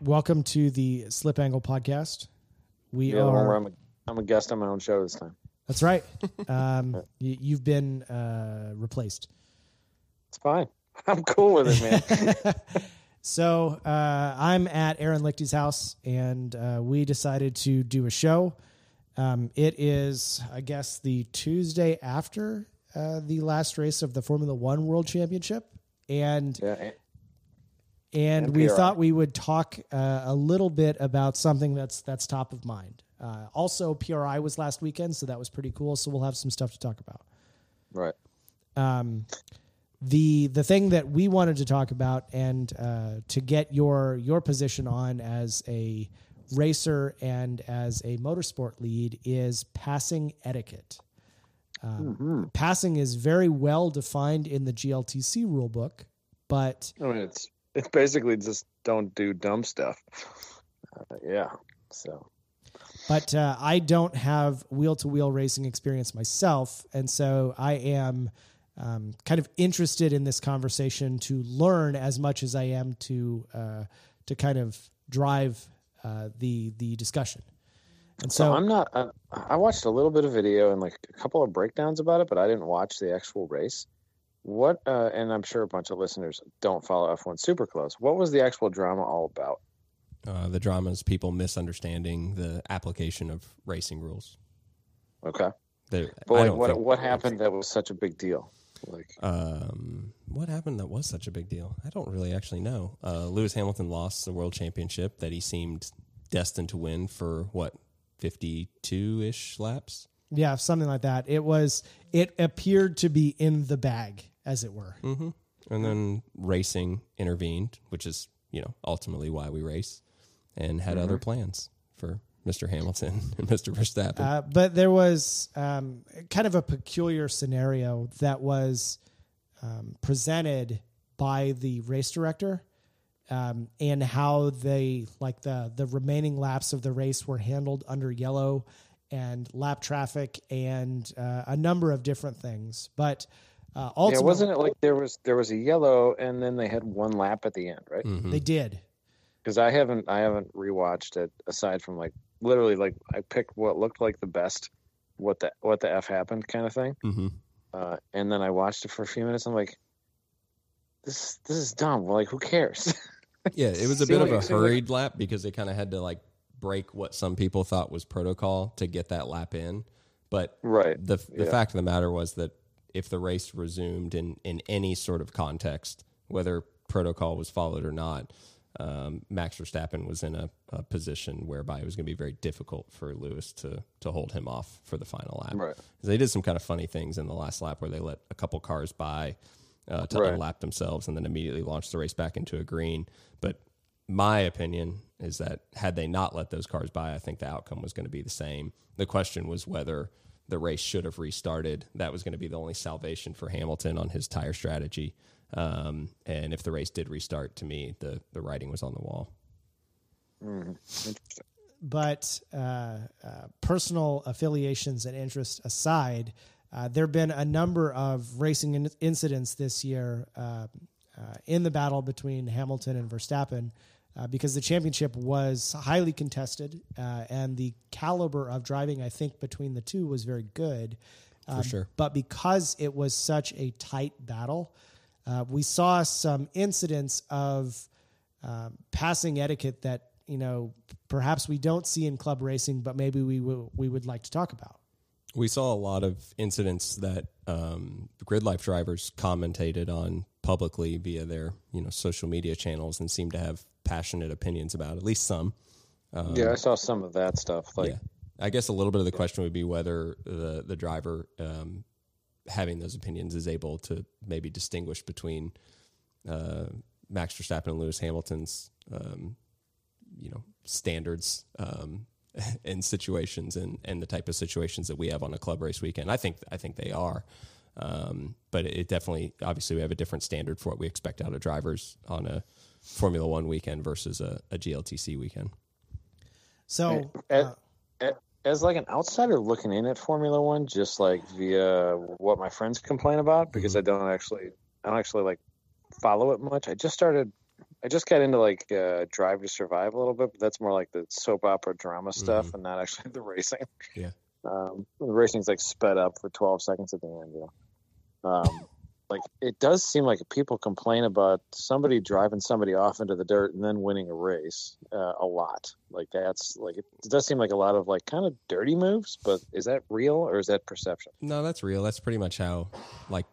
Welcome to the Slip Angle Podcast. We Yeah, are. I'm a, I'm a guest on my own show this time. That's right. Um, you, you've been uh, replaced. It's fine. I'm cool with it, man. So uh, I'm at Aaron Lichty's house, and uh, we decided to do a show. Um, it is, I guess, the Tuesday after uh, the last race of the Formula One World Championship, and yeah, and- we thought we would talk uh, a little bit about something that's that's top of mind. Uh, also, PRI was last weekend, so that was pretty cool. So we'll have some stuff to talk about. right. Um, the the thing that we wanted to talk about and uh, to get your your position on as a racer and as a motorsport lead is passing etiquette. Um, Passing is very well defined in the GLTC rulebook, but I mean, it's it's basically just don't do dumb stuff. Uh, yeah. So but uh, I don't have wheel to wheel racing experience myself, and so I am um, kind of interested in this conversation to learn as much as I am to uh, to kind of drive uh, the the discussion. And so so, I'm not. I, I watched a little bit of video and like a couple of breakdowns about it, but I didn't watch the actual race. What? Uh, and I'm sure a bunch of listeners don't follow F1 super close. What was the actual drama all about? Uh, the drama is people misunderstanding the application of racing rules. Okay. They- But like, what what happened that was such a big deal? Like, Um, what happened that was such a big deal? I don't really actually know. Uh, Lewis Hamilton lost the world championship that he seemed destined to win for what fifty-two ish laps. yeah, something like that. It was. It appeared to be in the bag, as it were. hmm And then racing intervened, which is you know ultimately why we race, and had other plans for Mr. Hamilton and Mr. Verstappen. Uh, but there was um, kind of a peculiar scenario that was um, presented by the race director um, and how they like the the remaining laps of the race were handled under yellow and lap traffic and uh, a number of different things. But uh, yeah, wasn't it like there was there was a yellow and then they had one lap at the end, right? Mhm. they did. because I haven't I haven't rewatched it aside from like literally like I picked what looked like the best what the what the f happened kind of thing Mhm. uh, and then I watched it for a few minutes I'm like this this is dumb well, like who cares Yeah, it was a bit of a seemed like- hurried lap because they kind of had to like break what some people thought was protocol to get that lap in. But right the the Yeah. fact of the matter was that if the race resumed in in any sort of context, whether protocol was followed or not, um, Max Verstappen was in a, a position whereby it was going to be very difficult for Lewis to to hold him off for the final lap. Right. They did some kind of funny things in the last lap where they let a couple cars by uh, to Right. unlap themselves and then immediately launched the race back into a green. But my opinion is that had they not let those cars by, I think the outcome was going to be the same. The question was whether the race should have restarted. That was going to be the only salvation for Hamilton on his tire strategy. Um, and if the race did restart, to me, the the writing was on the wall. but uh, uh, personal affiliations and interests aside, uh, there have been a number of racing in- incidents this year uh, uh, in the battle between Hamilton and Verstappen. Uh, because the championship was highly contested uh, and the caliber of driving, I think, between the two was very good. Um, sure. But because it was such a tight battle, uh, we saw some incidents of um, passing etiquette that you know perhaps we don't see in club racing, but maybe we w- we would like to talk about. We saw a lot of incidents that um, grid life drivers commentated on publicly via their you know social media channels and seemed to have passionate opinions about at least some. yeah I saw some of that stuff like yeah, I guess a little bit of the question would be whether the the driver um, having those opinions is able to maybe distinguish between uh, Max Verstappen and Lewis Hamilton's um, you know standards um, and situations and and the type of situations that we have on a club race weekend. I think I think they are. Um, but it definitely, obviously, we have a different standard for what we expect out of drivers on a Formula One weekend versus a, a GLTC weekend. So uh, a- as like an outsider looking in at Formula One, just like via what my friends complain about, because I don't actually, I don't actually like follow it much. I just started I just got into like uh, Drive to Survive a little bit, but that's more like the soap opera drama stuff Mhm. and not actually the racing. Yeah. Um, the racing's like sped up for 12 seconds at the end. You know? um, like it does seem like people complain about somebody driving somebody off into the dirt and then winning a race uh, a lot. Like that's like it, it does seem like a lot of like kind of dirty moves. But is that real or is that perception? No, that's real. That's pretty much how, like,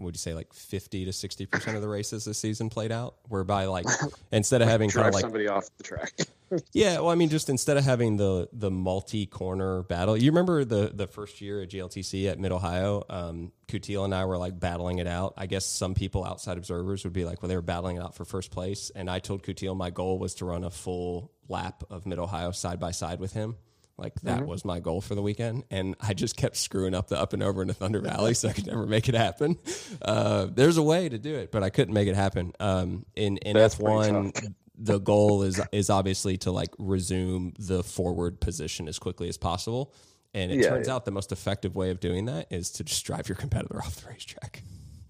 would you say, like fifty to sixty percent of the races this season played out. Whereby, like, instead of having kind of like, somebody off the track. yeah, well, I mean, just instead of having the the multi corner battle, you remember the the first year at GLTC at Mid Ohio, um, Kutil and I were like battling it out. I guess some people outside observers would be like, well, they were battling it out for first place, and I told Kutil my goal was to run a full lap of Mid Ohio side by side with him. Like that was my goal for the weekend, and I just kept screwing up the up and over into Thunder Valley, so I could never make it happen. Uh, there's a way to do it, but I couldn't make it happen. Um, in in F one, the goal is is obviously to like resume the forward position as quickly as possible. And it Yeah, turns yeah. out the most effective way of doing that is to just drive your competitor off the racetrack.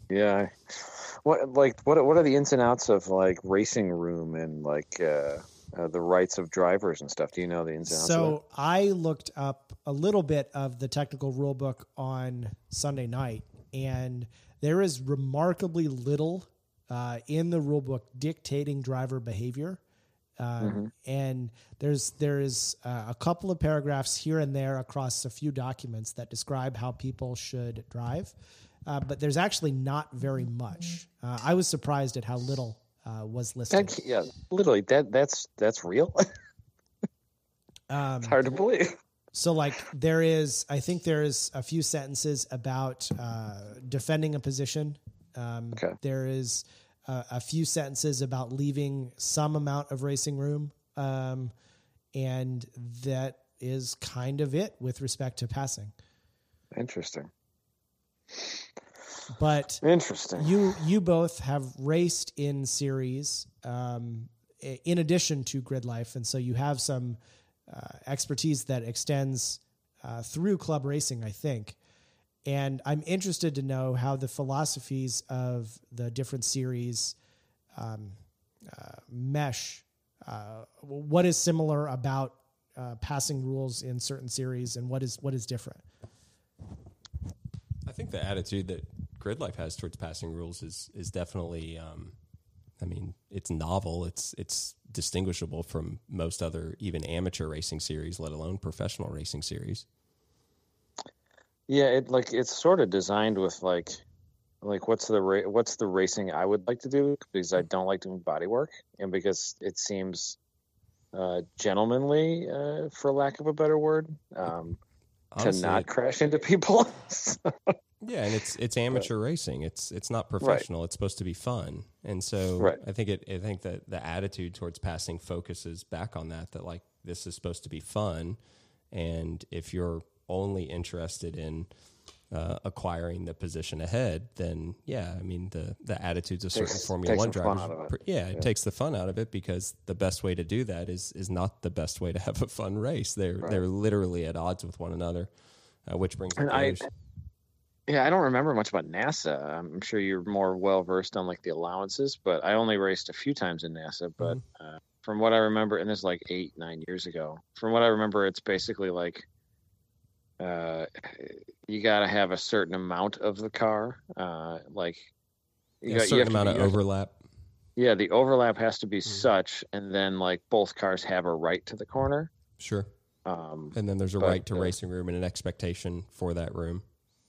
Yeah. What like what what are the ins and outs of like racing room and like uh, uh, the rights of drivers and stuff? Do you know the ins and outs? So I looked up a little bit of the technical rule book on Sunday night, and there is remarkably little uh, in the rule book dictating driver behavior. Um, And there's there's uh, a couple of paragraphs here and there across a few documents that describe how people should drive, uh, but there's actually not very much. Uh, I was surprised at how little uh, was listed. that? Yeah, literally that that's that's real. Um, it's hard to believe. So, like, there is, I think there is a few sentences about uh, defending a position. Um, Okay. There is uh, a few sentences about leaving some amount of racing room. Um, and that is kind of it with respect to passing. Interesting. But Interesting. you you both have raced in series um, in addition to grid life. And so you have some uh, expertise that extends uh, through club racing i think. And i'm interested to know how the philosophies of the different series um, uh, mesh. Uh, what is similar about uh, passing rules in certain series and what is what is different? I think the attitude that Grid Life has towards passing rules is is definitely. Um, I mean, it's novel. It's it's distinguishable from most other even amateur racing series, let alone professional racing series. Yeah, it like it's sort of designed with like like what's the ra- what's the racing I would like to do because I don't like doing body work and because it seems uh, gentlemanly, uh, for lack of a better word, um, Honestly, to not crash into people. Yeah, and it's it's amateur racing. It's it's not professional. It's supposed to be fun. And so Right. I think it I think that the attitude towards passing focuses back on that that like this is supposed to be fun and if you're only interested in uh, acquiring the position ahead, then yeah, I mean the the attitudes of certain Takes- Formula takes One drivers, out of it. pr- yeah, it takes the fun out of it because the best way to do that is is not the best way to have a fun race. They're they're literally at odds with one another, uh, which brings And I, yeah, I don't remember much about NASA. I'm sure you're more well versed on like the allowances, but I only raced a few times in NASA. But uh, from what I remember, and this is like eight, nine years ago. From what I remember, it's basically like uh, you got to have a certain amount of the car, uh, like you a got- you certain to amount of you have to- overlap. Yeah, the overlap has to be Mhm. such, and then like both cars have a right to the corner. Sure. Um, And then there's a But, right to uh, racing room and an expectation for that room.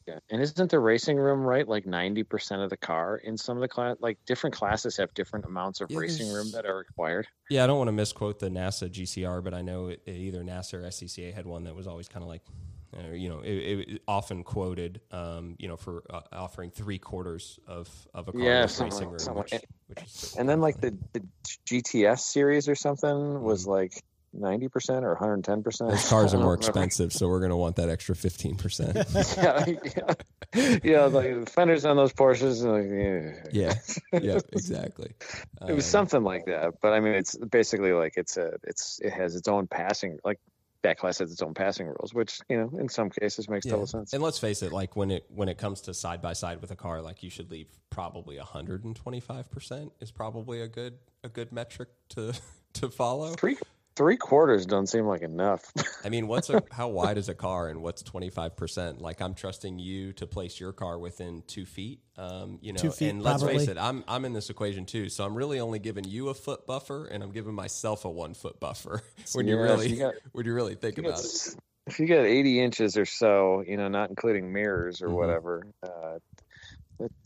Yeah, and isn't the racing room right like ninety percent of the car in some of the class? Like different classes have different amounts of Yeah, racing room that are required. Yeah, I don't want to misquote the NASA GCR, but I know it, either NASA or SCCA had one that was always kind of like, uh, you know, it, it often quoted, um, you know, for uh, offering three quarters of, of a car Yeah, racing room, which, which is certainly And then like the, the GTS series or something was like ninety percent or one hundred and ten percent. those cars are more expensive, so we're going to want that extra fifteen percent. yeah, yeah, yeah. Like the fenders on those Porsches, like, yeah. Yeah, yeah, exactly. It was Um, something like that, but I mean, it's basically like it's a, it's, it has its own passing. Like that class has its own passing rules, which you know in some cases makes total sense. And let's face it, like when it when it comes to side by side with a car, like you should leave probably 125 percent is probably a good a good metric to to follow. Three three quarters doesn't seem like enough. I mean, what's a how wide is a car, and what's 25 percent? Like I'm trusting you to place your car within two feet. Um, you know, Two feet, and let's probably. face it, I'm I'm in this equation too, so I'm really only giving you a foot buffer, and I'm giving myself a one foot buffer when you Yeah, if really you got- when you really think about it. If you got 80 inches or so, you know, not including mirrors or Mhm. whatever, uh,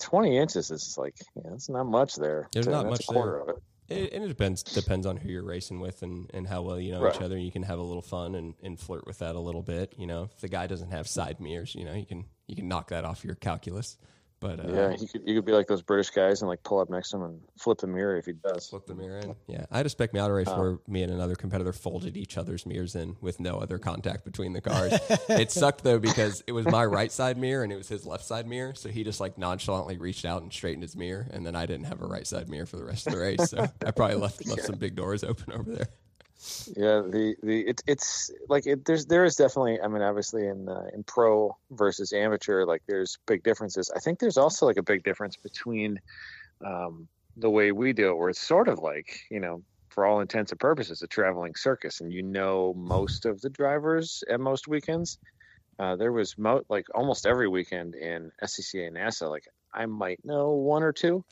20 inches is like, yeah, it's not much there. There's To- not that's much a quarter there. of it. It, and it depends depends on who you're racing with and, and how well you know Right. each other. You can have a little fun and, and flirt with that a little bit. You know, if the guy doesn't have side mirrors, you know, you can you can knock that off your calculus. But uh, Yeah, you could you could be like those British guys and like pull up next to him and flip the mirror if he does. flip the mirror in. Yeah, I had a spec Miata race Uh. where me and another competitor folded each other's mirrors in with no other contact between the cars. it sucked though because it was my right side mirror and it was his left side mirror. So he just like nonchalantly reached out and straightened his mirror, and then I didn't have a right side mirror for the rest of the race. So I probably left left some big doors open over there. Yeah, the the it's it's like it, there's there is definitely I mean obviously in uh, in pro versus amateur like there's big differences. I think there's also like a big difference between um, the way we do it, where it's sort of like you know for all intents and purposes a traveling circus, and you know most of the drivers at most weekends. Uh, there was mo- like almost every weekend in SCCA and NASA, like I might know one or two.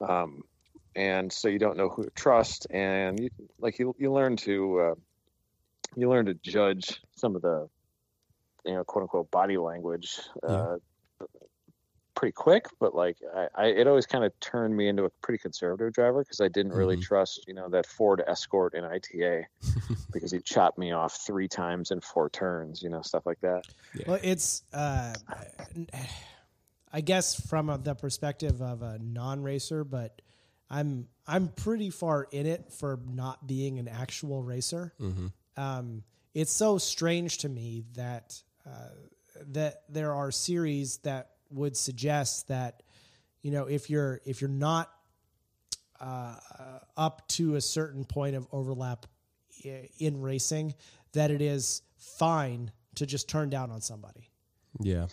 Um, and so you don't know who to trust and you, like you, you learn to uh, you learn to judge some of the you know quote unquote body language uh, pretty quick but like I, I it always kind of turned me into a pretty conservative driver because I didn't really Mhm. trust you know that Ford Escort in ITA because he chopped me off three times in four turns you know stuff like that. Well, it's, uh, I guess, from a, the perspective of a non-racer, but I'm I'm pretty far in it for not being an actual racer. Mm-hmm. Um, it's so strange to me that uh, that there are series that would suggest that you know if you're if you're not uh, up to a certain point of overlap in racing, that it is fine to just turn down on somebody. Yeah.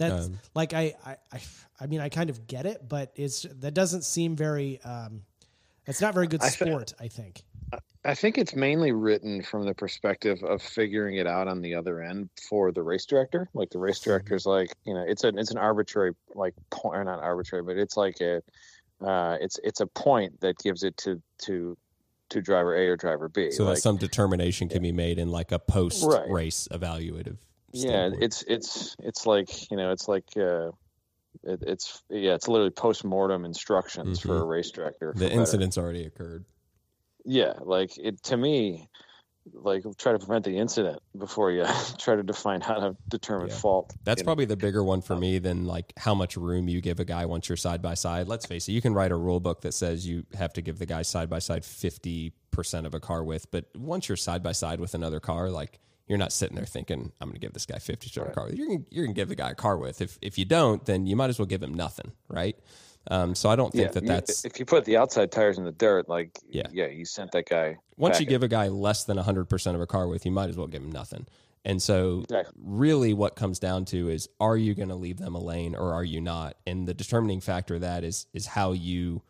That's Um, like I, I I I mean I kind of get it, but it's that doesn't seem very um it's not very good I fe- sport, I think. I think it's mainly written from the perspective of figuring it out on the other end for the race director. Like the race director's like, you know, it's an it's an arbitrary like point or not arbitrary, but it's like a uh it's it's a point that gives it to to to driver A or driver B. So like, that some determination can be made in like a post race evaluative. Yeah, it's it's it's like, you know, it's like uh it, it's yeah, it's literally post mortem instructions for a race director. the better. incident's already occurred. yeah like it to me like try to prevent the incident before you try to define how to determine Yeah. fault That's you know? probably the bigger one for me than like how much room you give a guy once you're side by side. Let's face it, you can write a rule book that says you have to give the guy side by side 50% of a car width, but once you're side by side with another car, like you're not sitting there thinking, I'm going to give this guy 50% of a car width. You're going you're going to give the guy a car with. If, if you don't, then you might as well give him nothing, right? Um, so I don't think yeah, that that's if you put the outside tires in the dirt like Yeah. yeah you sent that guy once you give a guy less than 100% of a car with, you might as well give him nothing. And so, Exactly. really, what comes down to is are you going to leave them a lane or are you not? And the determining factor of that is is how you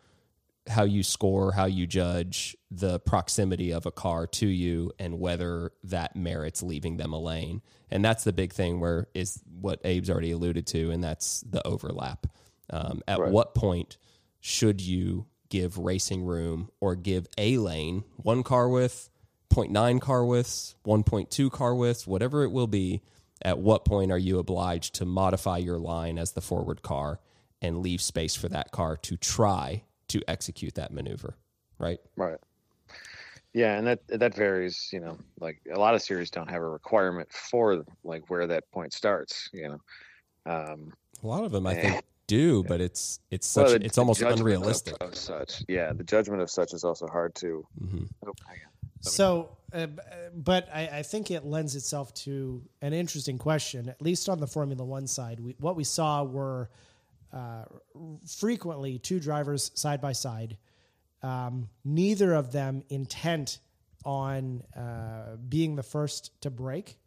how you score, how you judge the proximity of a car to you, and whether that merits leaving them a lane. And that's the big thing. Where is what Abe's already alluded to, and that's the overlap. Um, at Right. what point should you give racing room or give a lane, one car width, 0.9 car widths, 1.2 car widths, whatever it will be? At what point are you obliged to modify your line as the forward car and leave space for that car to try to execute that maneuver? Right? right yeah and that that varies you know like a lot of series don't have a requirement for like where that point starts you know um A lot of them, I think, do, but it's it's such well, the- it's almost judgment of- unrealistic. of, such yeah the judgment of such is also hard to hmm oh. So, uh, uh, but I, I think it lends itself to an interesting question, at least on the Formula One side. We, what we saw were uh, frequently two drivers side by side, um, neither of them intent on uh, being the first to brake,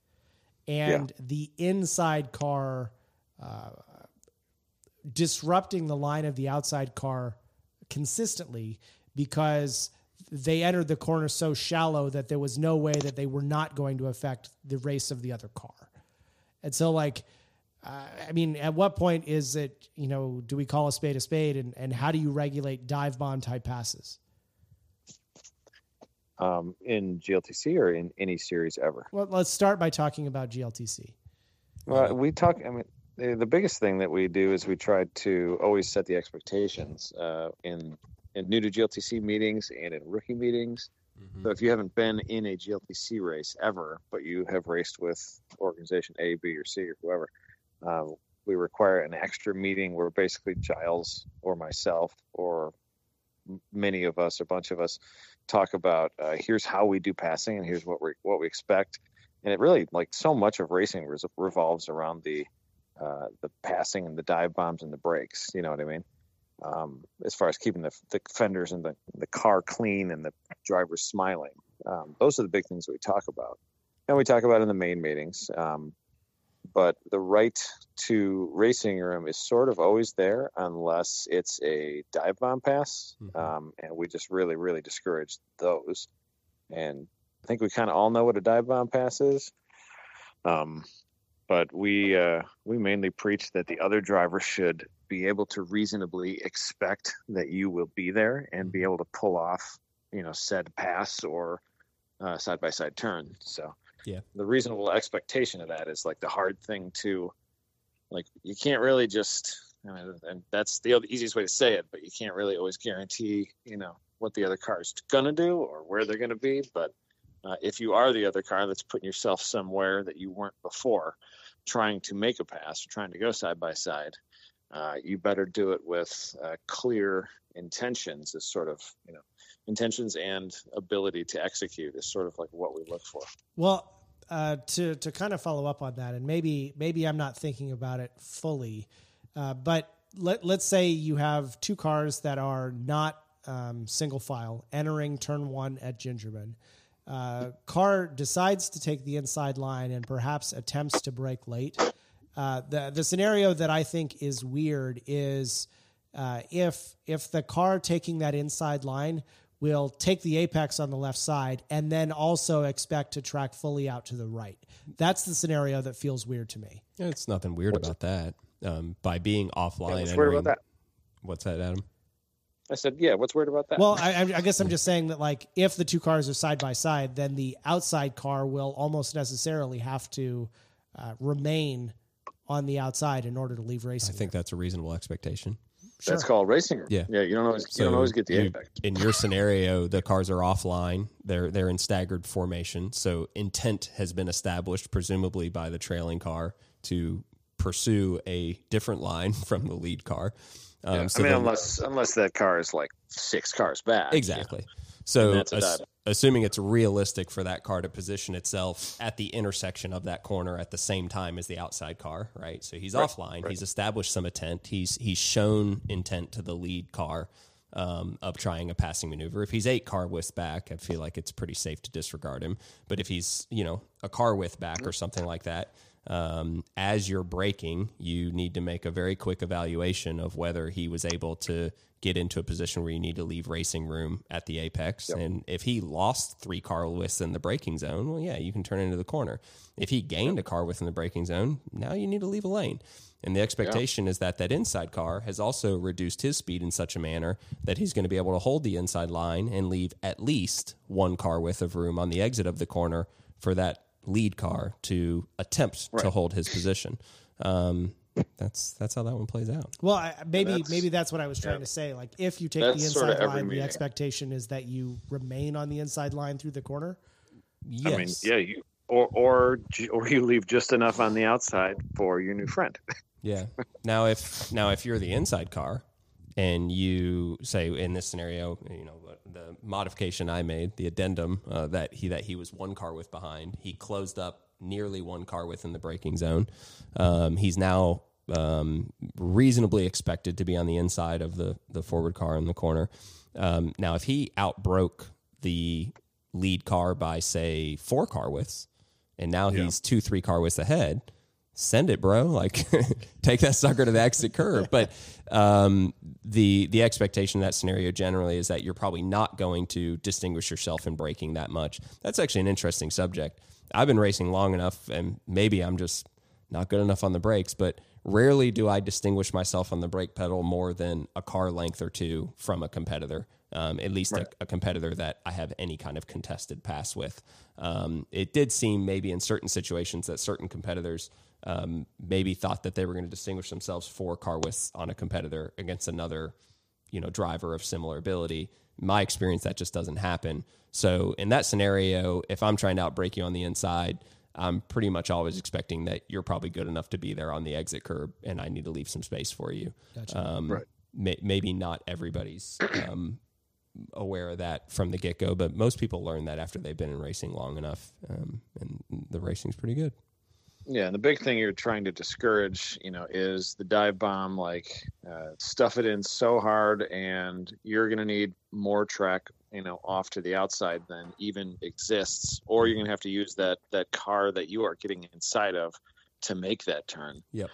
and the inside car uh, disrupting the line of the outside car consistently because they entered the corner so shallow that there was no way that they were not going to affect the race of the other car. And so, like, uh, I mean, at what point is it, you know, do we call a spade a spade and, and how do you regulate dive bomb type passes? Um, in GLTC or in any series ever? Well, let's start by talking about GLTC. Well, we talk. I mean, the, the biggest thing that we do is we try to always set the expectations uh, in in new to GLTC meetings and in rookie meetings. So if you haven't been in a GLTC race ever, but you have raced with organization A, B, or C, or whoever, um, we require an extra meeting where basically Giles or myself or many of us, a bunch of us, talk about uh, here's how we do passing and here's what we what we expect. And it really like so much of racing res- revolves around the uh, the passing and the dive bombs and the brakes. You know what I mean? Um, as far as keeping the, the fenders and the, the car clean and the drivers smiling. Um, those are the big things we talk about. And we talk about in the main meetings. Um, but the right to racing room is sort of always there unless it's a dive bomb pass. Mhm. Um, and we just really, really discourage those. And I think we kind of all know what a dive bomb pass is. Um, but we uh, we mainly preach that the other driver should be able to reasonably expect that you will be there and be able to pull off, you know, said pass or side by side turn. So Yeah. the reasonable expectation of that is like the hard thing to, like you can't really just, I mean, and that's the easiest way to say it, but you can't really always guarantee, you know, what the other car is gonna do or where they're gonna be. But uh, if you are the other car that's putting yourself somewhere that you weren't before, trying to make a pass or trying to go side by side, uh, you better do it with uh, clear intentions is sort of you know intentions and ability to execute is sort of like what we look for Well, uh, to to kind of follow up on that, and maybe maybe I'm not thinking about it fully, uh, but let let's say you have two cars that are not um, single file entering turn one at Gingerman. Uh, car decides to take the inside line and perhaps attempts to brake late. Uh, the the scenario that I think is weird is uh, if if the car taking that inside line will take the apex on the left side and then also expect to track fully out to the right. That's the scenario that feels weird to me. It's nothing weird about that. Um, by being offline, what's entering, weird about that What's that, Adam? i said yeah what's weird about that Well, I, I guess I'm just saying that like if the two cars are side by side, then the outside car will almost necessarily have to uh, remain on the outside in order to leave racing. I racing. think that's a reasonable expectation. Sure. that's called racing. Yeah. yeah you don't always you don't always get the you- apex In your scenario, the cars are offline. They're they're in staggered formation. So intent has been established, presumably by the trailing car, to pursue a different line from the lead car. Um, Yeah. so i mean then- unless unless that car is like six cars back Exactly. So, And a ass- assuming it's realistic for that car to position itself at the intersection of that corner at the same time as the outside car, right? So he's offline. He's established some intent. He's he's shown intent to the lead car um, of trying a passing maneuver. If he's eight car widths back, I feel like it's pretty safe to disregard him. But if he's you know a car width back or something like that. Um, as you're braking, you need to make a very quick evaluation of whether he was able to get into a position where you need to leave racing room at the apex. And if he lost three car widths in the braking zone, well, yeah, you can turn into the corner. If he gained a car width in the braking zone, now you need to leave a lane. And the expectation is that that inside car has also reduced his speed in such a manner that he's going to be able to hold the inside line and leave at least one car width of room on the exit of the corner for that lead car to attempt to hold his position. Um, that's that's how that one plays out. Well, I, maybe That's- maybe that's what I was trying to say. Like if you take That's the sorta inside every line, the expectation is that you remain on the inside line through the corner. Yes. i mean yeah you or or or you leave just enough on the outside for your new friend Yeah. Now if now if you're the inside car and you say in this scenario, you know, the modification I made, the addendum uh, that he that he was one car with behind, he closed up nearly one car width in the braking zone. Um, he's now um, reasonably expected to be on the inside of the the forward car in the corner. Um, now, if he outbroke the lead car by say four car widths, and now he's two three car widths ahead. Send it, bro. Like, take that sucker to the exit curve. But um, the the expectation in that scenario generally is that you're probably not going to distinguish yourself in braking that much. That's actually an interesting subject. I've been racing long enough, and maybe I'm just not good enough on the brakes, but rarely do I distinguish myself on the brake pedal more than a car length or two from a competitor. Um, at least right. a, a, competitor that I have any kind of contested pass with. Um, it did seem maybe in certain situations that certain competitors um, maybe thought that they were going to distinguish themselves for car widths on a competitor against another, you know, driver of similar ability. My experience, that just doesn't happen. So in that scenario, if I'm trying to outbreak you on the inside, I'm pretty much always expecting that you're probably good enough to be there on the exit curb, and I need to leave some space for you. Gotcha. Um, right. May, maybe not everybody's um, aware of that from the get go, but most people learn that after they've been in racing long enough, um, and the racing's pretty good. Yeah, and the big thing you're trying to discourage, you know, is the dive bomb. Like, uh, stuff it in so hard, and you're going to need more track, you know, off to the outside than even exists, or you're going to have to use that that car that you are getting inside of to make that turn. Yep.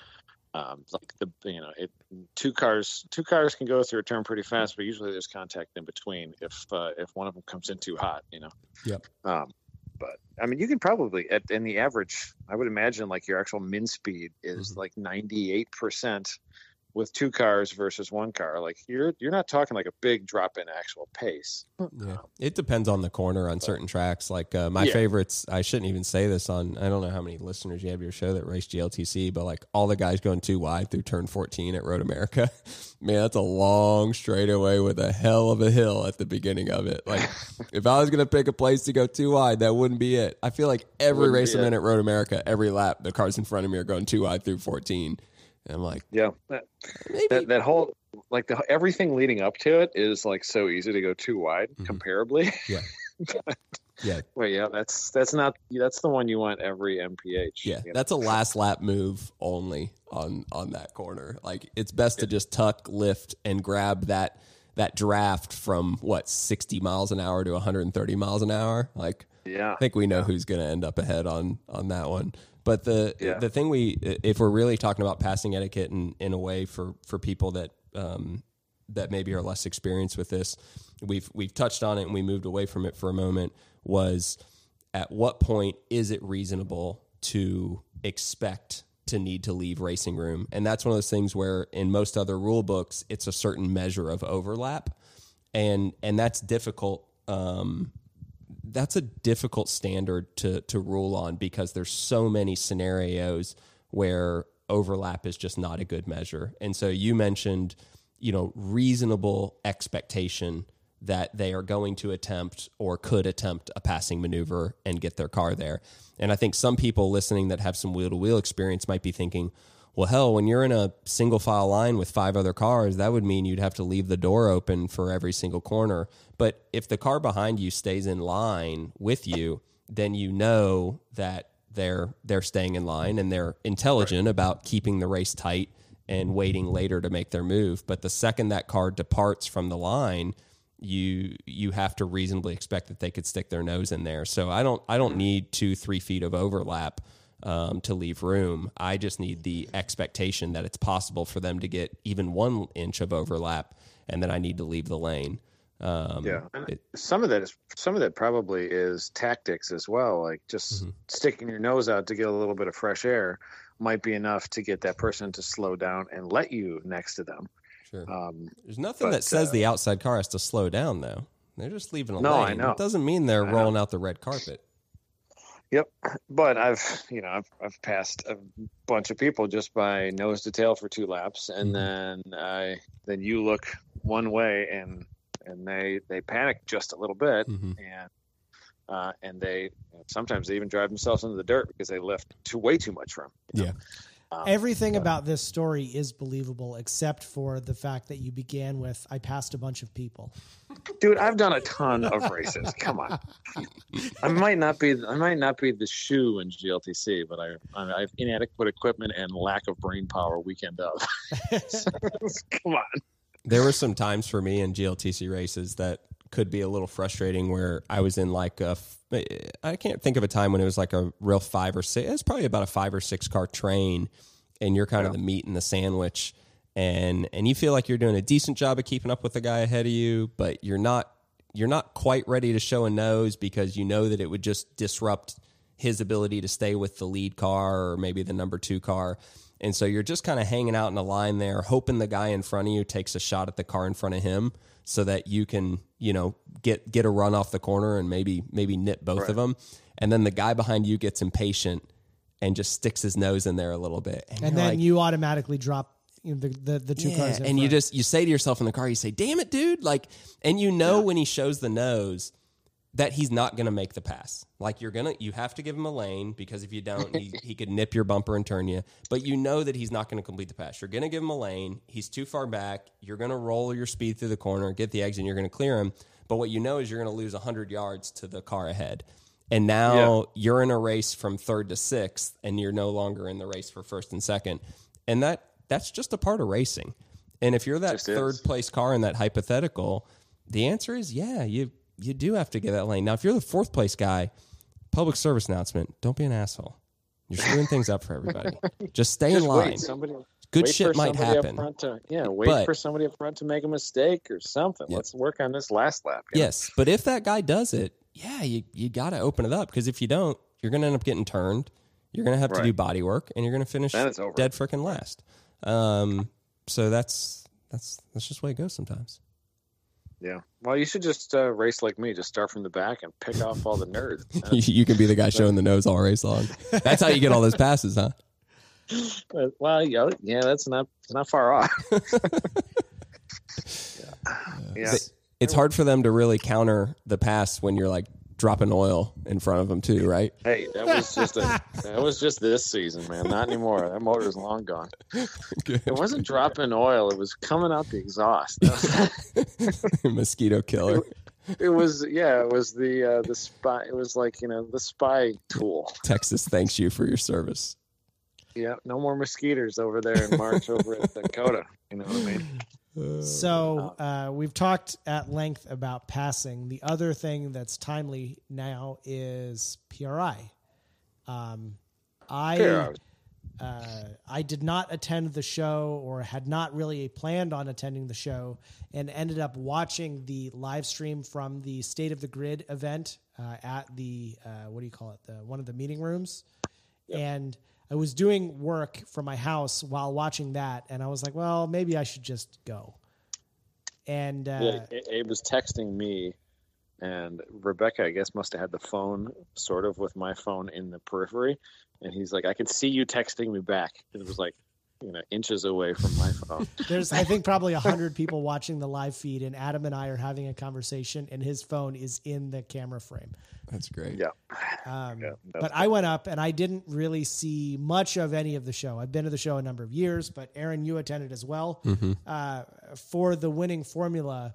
Um, like the you know, it two cars two cars can go through a turn pretty fast, but usually there's contact in between if uh, if one of them comes in too hot, you know. Yep. Um, but I mean, you can probably at in the average, I would imagine like your actual min speed is mm-hmm. like 98% with two cars versus one car, like you're you're not talking like a big drop in actual pace. Yeah, it depends on the corner on certain tracks. Like uh, my yeah. favorites, I shouldn't even say this on. I don't know how many listeners you have your show that race GLTC, but like all the guys going too wide through turn 14 at Road America. Man, that's a long straightaway with a hell of a hill at the beginning of it. Like if I was gonna pick a place to go too wide, that wouldn't be it. I feel like every race I'm in at Road America, every lap, the cars in front of me are going too wide through 14 and I'm like, yeah, that, that, that whole like the everything leading up to it is like so easy to go too wide mm-hmm. comparably. Yeah. yeah. Well, yeah, that's that's not that's the one you want every MPH. Yeah, that's a last lap move only on on that corner. Like it's best yeah. to just tuck, lift, and grab that that draft from what 60 miles an hour to 130 miles an hour. Like, yeah, I think we know who's going to end up ahead on on that one. But the yeah. the thing we if we're really talking about passing etiquette in, in a way for for people that um, that maybe are less experienced with this, we've we've touched on it and we moved away from it for a moment. Was at what point is it reasonable to expect to need to leave racing room? And that's one of those things where in most other rule books, it's a certain measure of overlap, and and that's difficult. Um, that's a difficult standard to to rule on because there's so many scenarios where overlap is just not a good measure. And so you mentioned, you know, reasonable expectation that they are going to attempt or could attempt a passing maneuver and get their car there. And I think some people listening that have some wheel to wheel experience might be thinking, well, hell, when you're in a single file line with five other cars, that would mean you'd have to leave the door open for every single corner. But if the car behind you stays in line with you, then you know that they're they're staying in line and they're intelligent right. about keeping the race tight and waiting later to make their move. But the second that car departs from the line, you you have to reasonably expect that they could stick their nose in there. So I don't I don't need two three feet of overlap um, to leave room. I just need the expectation that it's possible for them to get even one inch of overlap, and then I need to leave the lane. Um, yeah, it, some of that is some of that probably is tactics as well. Like just mm-hmm. sticking your nose out to get a little bit of fresh air might be enough to get that person to slow down and let you next to them. Sure. Um, There's nothing but, that says uh, the outside car has to slow down, though. They're just leaving a no, lane. I know. It doesn't mean they're I rolling know. out the red carpet. Yep, but I've you know I've I've passed a bunch of people just by nose to tail for two laps, and mm-hmm. then I then you look one way and and they they panic just a little bit, mm-hmm. and uh, and they sometimes they even drive themselves into the dirt because they left too way too much room. Yeah. Know? Um, Everything but, about this story is believable, except for the fact that you began with "I passed a bunch of people." Dude, I've done a ton of races. Come on, I might not be I might not be the shoe in GLTC, but I I have inadequate equipment and lack of brain power weekend of. Come on. There were some times for me in GLTC races that could be a little frustrating. Where I was in like a, I can't think of a time when it was like a real five or six. It's probably about a five or six car train, and you're kind of the meat in the sandwich, and and you feel like you're doing a decent job of keeping up with the guy ahead of you, but you're not you're not quite ready to show a nose because you know that it would just disrupt his ability to stay with the lead car or maybe the number two car. And so you're just kind of hanging out in a line there, hoping the guy in front of you takes a shot at the car in front of him so that you can, you know, get get a run off the corner and maybe maybe nip both of them. And then the guy behind you gets impatient and just sticks his nose in there a little bit. and you're then like, you automatically drop you know, the, the the two cars. in and you just you say to yourself in the car, you say, "Damn it, dude!" Like, and you know when he shows the nose that he's not going to make the pass. Like you're gonna, you have to give him a lane because if you don't, he, he could nip your bumper and turn you. But you know that he's not going to complete the pass. You're going to give him a lane. He's too far back. You're going to roll your speed through the corner, get the exit, and you're going to clear him. But what you know is you're going to lose 100 yards to the car ahead. And now you're in a race from third to sixth, and you're no longer in the race for first and second. And that that's just a part of racing. And if you're that Just is. third place car in that hypothetical, the answer is yeah, you you do have to get that lane. Now, if you're the fourth place guy, public service announcement: don't be an asshole. You're screwing things up for everybody. Just stay Just in line. wait. Somebody, Good wait shit might happen. front to, yeah, wait But- for somebody up front to make a mistake or something. Yep. Let's work on this last lap. know? Yes, but if that guy does it, yeah, you you got to open it up because if you don't, you're going to end up getting turned. You're going to have to do body work, and you're going to finish Then it's over. dead freaking last. Um, so that's that's that's just the way it goes sometimes. Yeah. Well, you should just uh, race like me. Just start from the back and pick off all the nerds. You, can be the guy showing the nose all race long. That's how you get all those passes, huh? Uh, well, yeah, yeah, that's not it's not far off. yeah. yeah. It's hard for them to really counter the pass when you're like dropping oil in front of them too, right? Hey, that was just a that was just this season, man. Not anymore. That motor's long gone. It wasn't dropping oil. It was coming out the exhaust. Mosquito killer. it was yeah. It was the uh, the spy. It was like you know the spy tool. Texas thanks you for your service. Yeah. No more mosquitoes over there in March over at Dakota. You know what I mean? So uh, we've talked at length about passing. The other thing that's timely now is PRI. Um, I uh, I did not attend the show or had not really planned on attending the show, and ended up watching the live stream from the State of the Grid event uh, at the uh, what do you call it? The one of the meeting rooms, and I was doing work from my house while watching that, and I was like, well, maybe I should just go. And uh, Yeah, Abe was texting me, and Rebecca, I guess, must have had the phone sort of with my phone in the periphery, and he's like, "I can see you texting me back." And it was like, you know, inches away from my phone. There's, I think, probably a hundred people watching the live feed, and Adam and I are having a conversation, and his phone is in the camera frame. That's great. yeah, Um, Yeah, but that's I went up, and I didn't really see much of any of the show. I've been to the show a number of years, but Aaron, you attended as well Mm-hmm. uh, for the winning formula.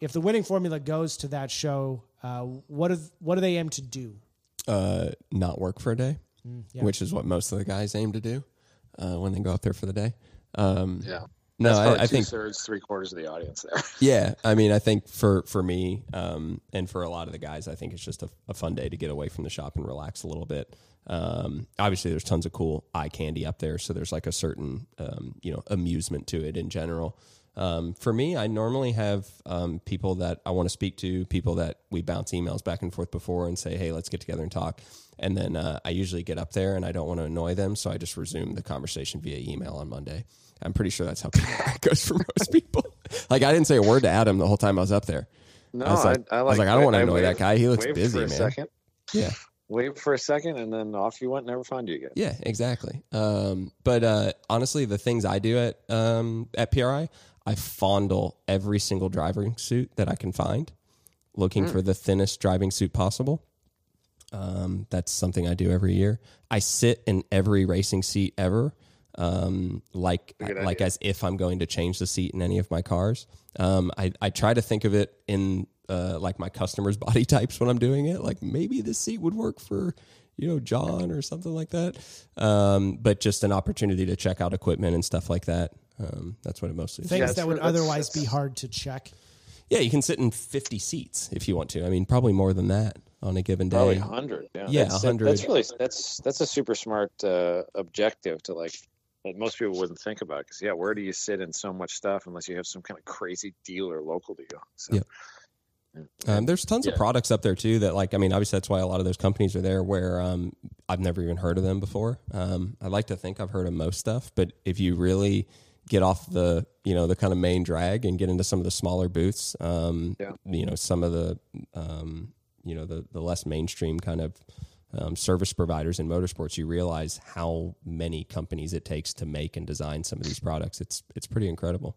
If the winning formula goes to that show, uh, what do what do they aim to do? Uh, not work for a day, yeah. which is what most of the guys aim to do uh, when they go up there for the day. Um, yeah. no, I, I think thirds, three quarters of the audience there. Yeah, I mean, I think for for me um, and for a lot of the guys, I think it's just a, a fun day to get away from the shop and relax a little bit. Um, obviously, there's tons of cool eye candy up there, so there's like a certain um, you know amusement to it in general. Um, for me, I normally have um, people that I want to speak to, people that we bounce emails back and forth before and say, hey, let's get together and talk. And then uh, I usually get up there and I don't want to annoy them, so I just resume the conversation via email on Monday. I'm pretty sure that's how it goes for most people. like I didn't say a word to Adam the whole time I was up there. No, I was like, I, was like, I don't want to annoy that guy. He looks busy, for a man. Second, Yeah, Wait for a second, and then off you went. Never found you again. yeah, exactly. Um, but uh, honestly, the things I do at um, at PRI, I fondle every single driving suit that I can find, looking Hmm. for the thinnest driving suit possible. Um, that's something I do every year. I sit in every racing seat ever, um, like like idea. as if I'm going to change the seat in any of my cars. Um, I I try to think of it in uh, like my customers' body types when I'm doing it. Like maybe this seat would work for you know John or something like that. Um, but just an opportunity to check out equipment and stuff like that. Um, that's what it mostly is. Things that's that would that's- otherwise be hard to check. Yeah, you can sit in 50 seats if you want to. I mean, probably more than that on a given day. Probably hundred. Yeah, Yeah, that's, 100. That's really that's that's a super smart uh, objective to like that most people wouldn't think about because yeah, where do you sit in so much stuff unless you have some kind of crazy dealer local to you? So, Yeah. Um, there's tons of products up there too that like I mean obviously that's why a lot of those companies are there where um, I've never even heard of them before. Um, I like to think I've heard of most stuff, but if you really get off the you know the kind of main drag and get into some of the smaller booths, um, Yeah. you know some of the um, you know the the less mainstream kind of um, service providers in motorsports, you realize how many companies it takes to make and design some of these products. It's it's pretty incredible.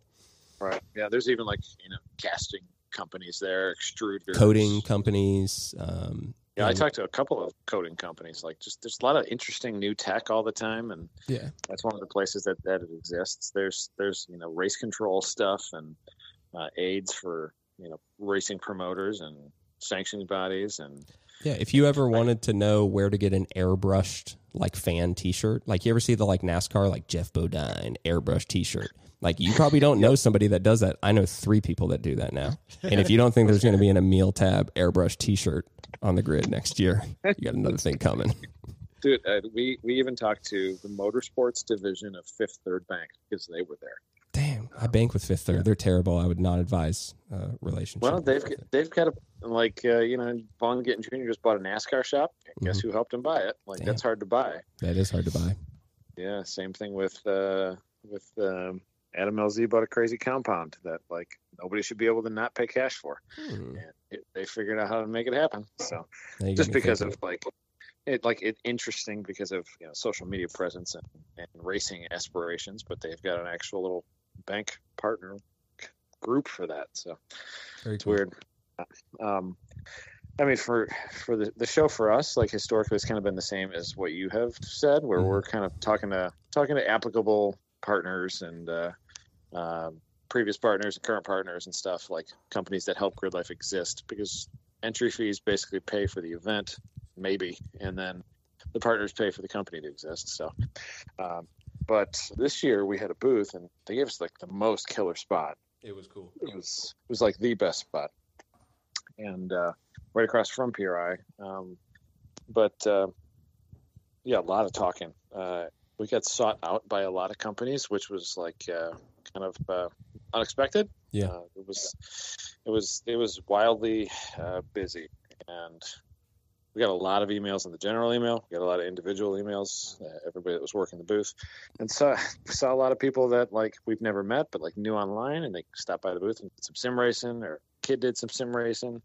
right. Yeah, there's even like you know casting companies there, extruders, Coating companies. Um, Yeah, I talked to a couple of coating companies. Like, just there's a lot of interesting new tech all the time, and yeah. that's one of the places that that it exists. There's there's you know race control stuff and uh, aids for you know racing promoters and sanctioning bodies and Yeah, if you ever wanted to know where to get an airbrushed like fan T-shirt, like you ever see the like NASCAR like Geoff Bodine airbrush T-shirt, like you probably don't know somebody that does that. I know three people that do that now. And if you don't think there's going to be an Emil Tab airbrush T-shirt on the grid next year, you got another thing coming. dude, uh, we we even talked to the motorsports division of Fifth Third Bank because they were there. I bank with Fifth Third. They're terrible. I would not advise uh, relationship. Well, they've they've got a like uh, you know Vaughn Gittin Jr. just bought a NASCAR shop. Guess who helped him buy it? Like Damn. that's hard to buy. that is hard to buy. Yeah, same thing with uh, with um, Adam LZ bought a crazy compound that like nobody should be able to not pay cash for. Hmm. And it, they figured out how to make it happen. So Now you got just because of like it like it interesting because of you know social media presence and, and racing aspirations, but they've got an actual little bank partner group for that. So Very it's cool. weird. Um, I mean, for for the, the show for us, like historically, it's kind of been the same as what you have said, where Mhm. we're kind of talking to talking to applicable partners and uh, um previous partners and current partners and stuff like companies that help Grid Life exist because entry fees basically pay for the event, maybe, and then the partners pay for the company to exist. So, um, but this year we had a booth and they gave us like the most killer spot It was cool. it was it was like the best spot, and uh, right across from PRI. Um, but uh, yeah, a lot of talking. Uh, we got sought out by a lot of companies, which was like uh, kind of uh, unexpected. Yeah. uh, it was it was it was wildly uh, busy, and we got a lot of emails in the general email. We got a lot of individual emails. Uh, everybody that was working the booth, and so we saw a lot of people that like we've never met, but like knew online, and they stopped by the booth and did some sim racing, or kid did some sim racing.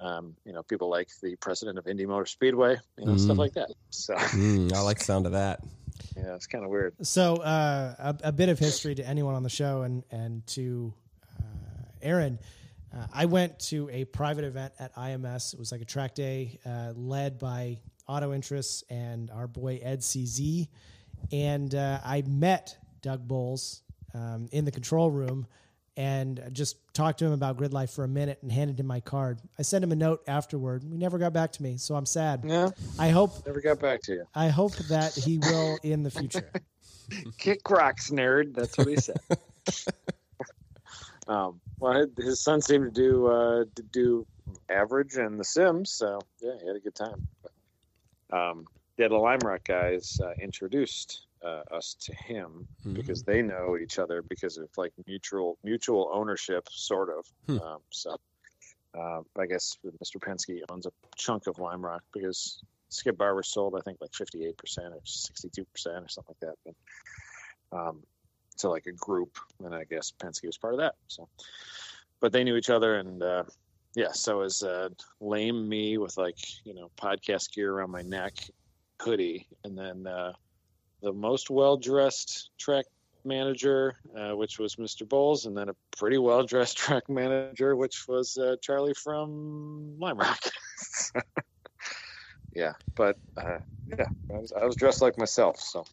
Um, you know, people like the president of Indy Motor Speedway, you know, stuff Mhm. like that. So Mm, I like the sound of that. yeah, it's kind of weird. So, uh, a, a bit of history to anyone on the show and and to uh, Aaron. Uh, I went to a private event at IMS. It was like a track day uh, led by Auto Interests and our boy Ed CZ. And uh, I met Doug Boles um, in the control room and just talked to him about grid life for a minute and handed him my card. I sent him a note afterward. He never got back to me, so I'm sad. Yeah, I hope never got back to you. I hope that he will in the future. Kick rocks, nerd. That's what he said. um, well, his son seemed to do uh, to do average in The Sims, so yeah, he had a good time. But, um, yeah, the Lime Rock guys uh, introduced uh, us to him Mhm. because they know each other because of like mutual mutual ownership, sort of. Hmm. Um, so, uh, I guess Mr. Penske owns a chunk of Lime Rock because Skip Barber sold, I think, like 58% or 62% or something like that. But, um, to like a group, and I guess Penske was part of that. So, but they knew each other, and uh, yeah, so as uh, lame me with like you know podcast gear around my neck, hoodie, and then uh, the most well dressed track manager, uh, which was Mr. Boles, and then a pretty well dressed track manager, which was uh, Charlie from Lime Rock. yeah, but uh, yeah, I was, I was dressed like myself, so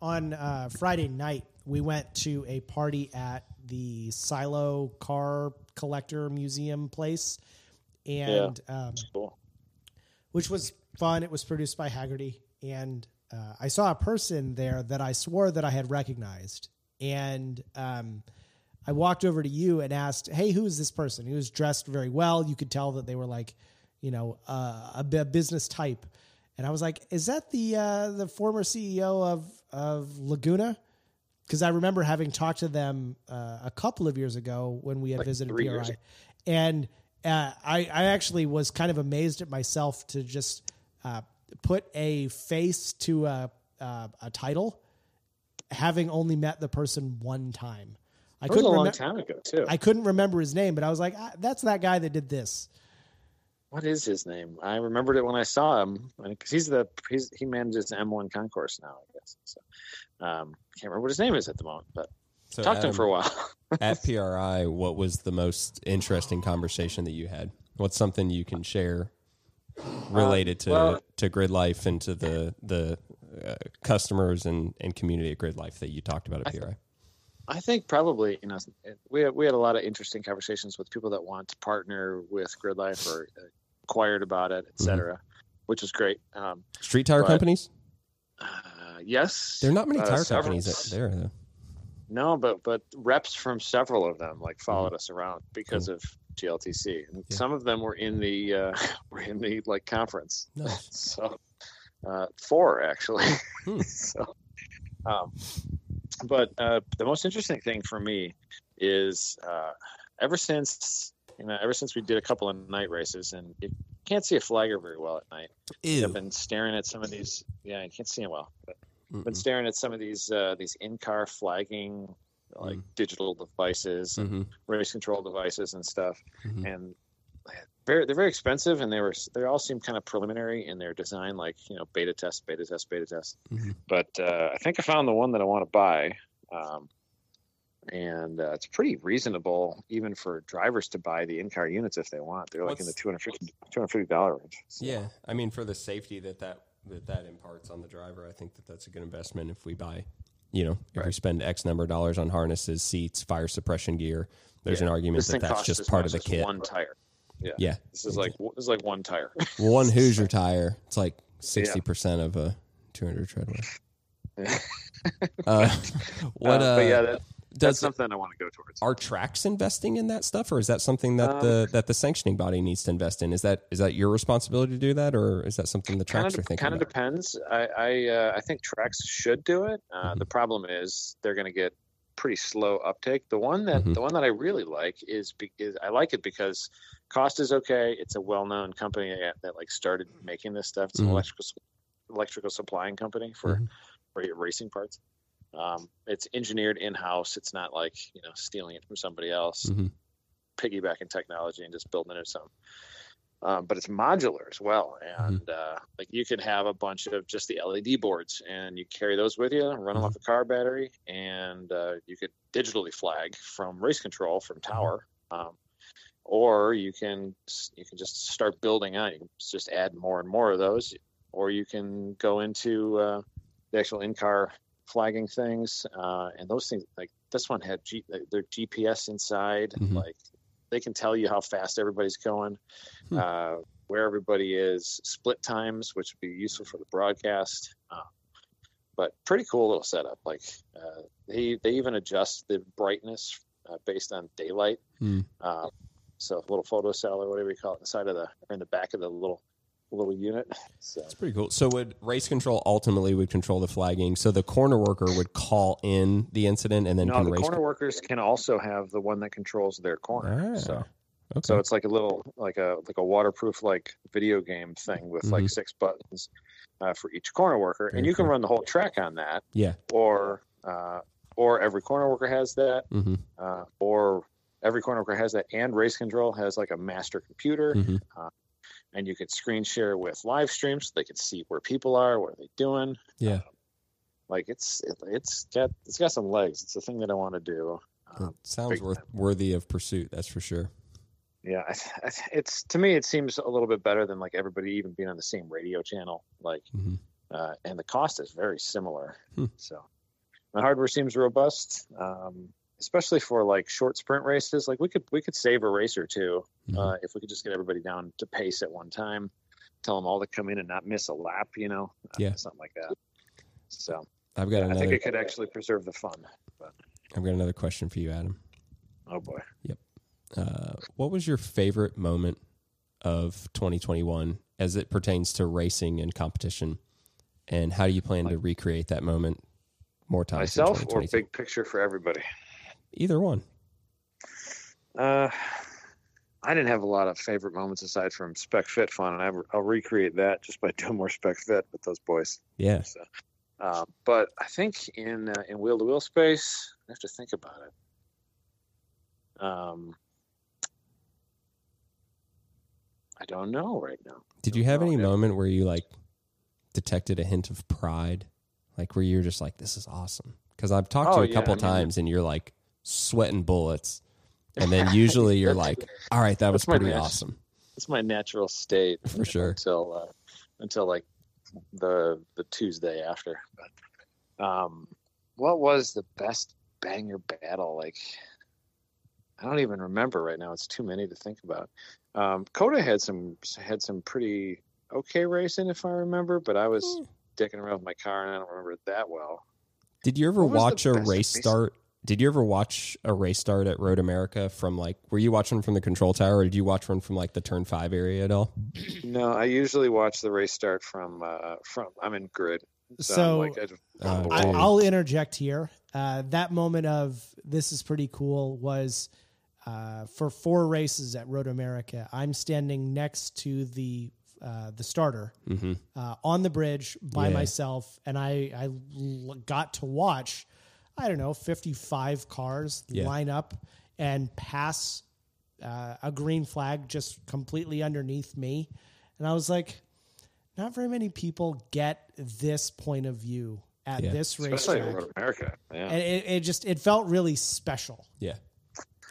on uh, Friday night, we went to a party at the Silo Car Collector Museum place, and um, cool. which was fun. It was produced by Hagerty, and uh, I saw a person there that I swore that I had recognized, and um, I walked over to you and asked, "Hey, who is this person?" He was dressed very well. You could tell that they were like, you know, uh, a, a business type. And I was like, "Is that the uh, the former CEO of of Laguna?" Because I remember having talked to them uh, a couple of years ago when we had Like visited PRI, and uh, I I actually was kind of amazed at myself to just uh, put a face to a uh, a title, having only met the person one time. I It was a couldn't long remem- time ago too. I couldn't remember his name, but I was like, ah, "That's that guy that did this." What is his name? I remembered it when I saw him because he's the he's, he manages M1 concourse now, I guess. So um, can't remember what his name is at the moment, but So talked to him for a while. at PRI, what was the most interesting conversation that you had? What's something you can share related to well- to Grid Life and to the the uh, customers and, and community at Grid Life that you talked about at PRI? I think probably you know we had, we had a lot of interesting conversations with people that want to partner with GridLife or uh, inquired about it, Mm-hmm. which was great. Um, Street tire But- companies? uh, yes, There are not many uh, tire several- companies that there though. No, but but reps from several of them like followed us around because of GLTC, and Mm-hmm. Yeah. some of them were in the uh, were in the like conference. Nice. So uh, four actually. Hmm. so, um, but uh, the most interesting thing for me is uh, ever since you know ever since we did a couple of night races and you can't see a flagger very well at night. I've been staring at some of these. Yeah, you can't see them well. But been staring at some of these uh, these in-car flagging like digital devices and Mhm. race control devices and stuff Mhm. and very they're very expensive and they were they all seem kind of preliminary in their design like you know beta test beta test beta test Mhm. but uh, i think i found the one that i want to buy um, and uh, it's pretty reasonable even for drivers to buy the in-car units if they want they're like in the What's- 250 $250 range So, Yeah, I mean, for the safety that that that, that imparts on the driver, I think that that's a good investment if we buy. You know, if we spend X number of dollars on harnesses, seats, fire suppression gear, there's yeah. an argument this that that's just part of the kit. one tire Yeah, this is like this is like one tire one Hoosier tire. It's like sixty percent of a 200 treadwear. Uh, what? Uh, Uh, but yeah that, that's does something i want to go towards are tracks investing in that stuff, or is that something that the Um, that the sanctioning body needs to invest in? Is that is that your responsibility to do that, or is that something the tracks kind are thinking kind of depends. I I, uh, I think tracks should do it. Uh, Mhm. The problem is they're going to get pretty slow uptake. The one that Mhm. the one that I really like is, be, is I like it because cost is okay. It's a well known company that, that like started making this stuff. It's an Mhm. electrical electrical supplying company for for racing parts. Um, it's engineered in house. It's not like you know stealing it from somebody else Mhm. piggybacking technology and just building it something. Um, but it's modular as well, and uh, like you could have a bunch of just the LED boards, and you carry those with you, run them off a car battery, and uh, you could digitally flag from race control from tower, um, or you can you can just start building on. You can just add more and more of those, or you can go into uh, the actual in-car flagging things, uh, and those things like this one had G- their GPS inside, Mhm. like they can tell you how fast everybody's going, Hmm. uh, where everybody is, split times, which would be useful for the broadcast. Uh, but pretty cool little setup. Like uh, they they even adjust the brightness uh, based on daylight. Hmm. Uh, so a little photo cell or whatever you call it, inside of the or in the back of the little little unit. So That's pretty cool. So would race control ultimately would control the flagging? So the corner worker would call in the incident and then no, can the race. corner workers can also have the one that controls their corner. Ah, So okay. So it's like a little like a like a waterproof like video game thing with like Mhm. six buttons uh, for each corner worker, Very and you can run the whole track on that, yeah. or uh, or every corner worker has that, hmm uh, or every corner worker has that, and race control has like a master computer, hmm and you could screen share with live streams so they could see where people are, what are they doing. Yeah. Like it's it, it's got it's got some legs. It's a thing that I want to do. Um, sounds worth, worthy of pursuit. That's for sure. Yeah, it's to me it seems a little bit better than like everybody even being on the same radio channel. Like, hmm uh, and the cost is very similar. Hmm. So my hardware seems robust, um, especially for like short sprint races. Like we could we could save a race or 2 Mhm. uh, if we could just get everybody down to pace at one time. Tell them all to come in and not miss a lap. You know, uh, Yeah. something like that. So I've got I think it could actually preserve the fun. But. I've got another question for you, Adam. Oh boy. Yep. Uh, what was your favorite moment of 2021 as it pertains to racing and competition? And how do you plan to recreate that moment more times? Myself or big picture for everybody? Either one. Uh, I didn't have a lot of favorite moments aside from Spec Fit fun, and I, I'll recreate that just by doing more Spec Fit with those boys. Yeah. So, uh, but I think in uh, in wheel to wheel space, I have to think about it. Um, I don't know right now. Did you have any yeah. moment where you like detected a hint of pride? Like where you're just like, this is awesome? Because I've talked to Oh, you a yeah, couple I mean- times and you're like sweating bullets. And then usually you're like, all right, that was pretty awesome. It's my natural state For sure. until uh, until like the the Tuesday after. But um, what was the best banger battle? Like I don't even remember right now. It's too many to think about. Um, COTA had some had some pretty okay racing if I remember, but I was Hmm. dicking around with my car and I don't remember it that well. Did you ever What watch a race race? start? Did you ever watch a race start at Road America from like, were you watching from the control tower or did you watch one from like the turn five area at all? No, I usually watch the race start from uh, from I'm in grid. So, So, I'm like, I just, Oh, I, dude. I'll interject here. Uh, that moment of this is pretty cool was uh, for four races at Road America. I'm standing next to the uh, the starter Mm-hmm. uh, on the bridge by Yeah. myself, and I I l- got to watch I don't know 55 cars Yeah. line up and pass uh, a green flag just completely underneath me, and I was like, not very many people get this point of view at Yeah. this race. especially in Road America. Yeah. and it, it just it felt really special. Yeah,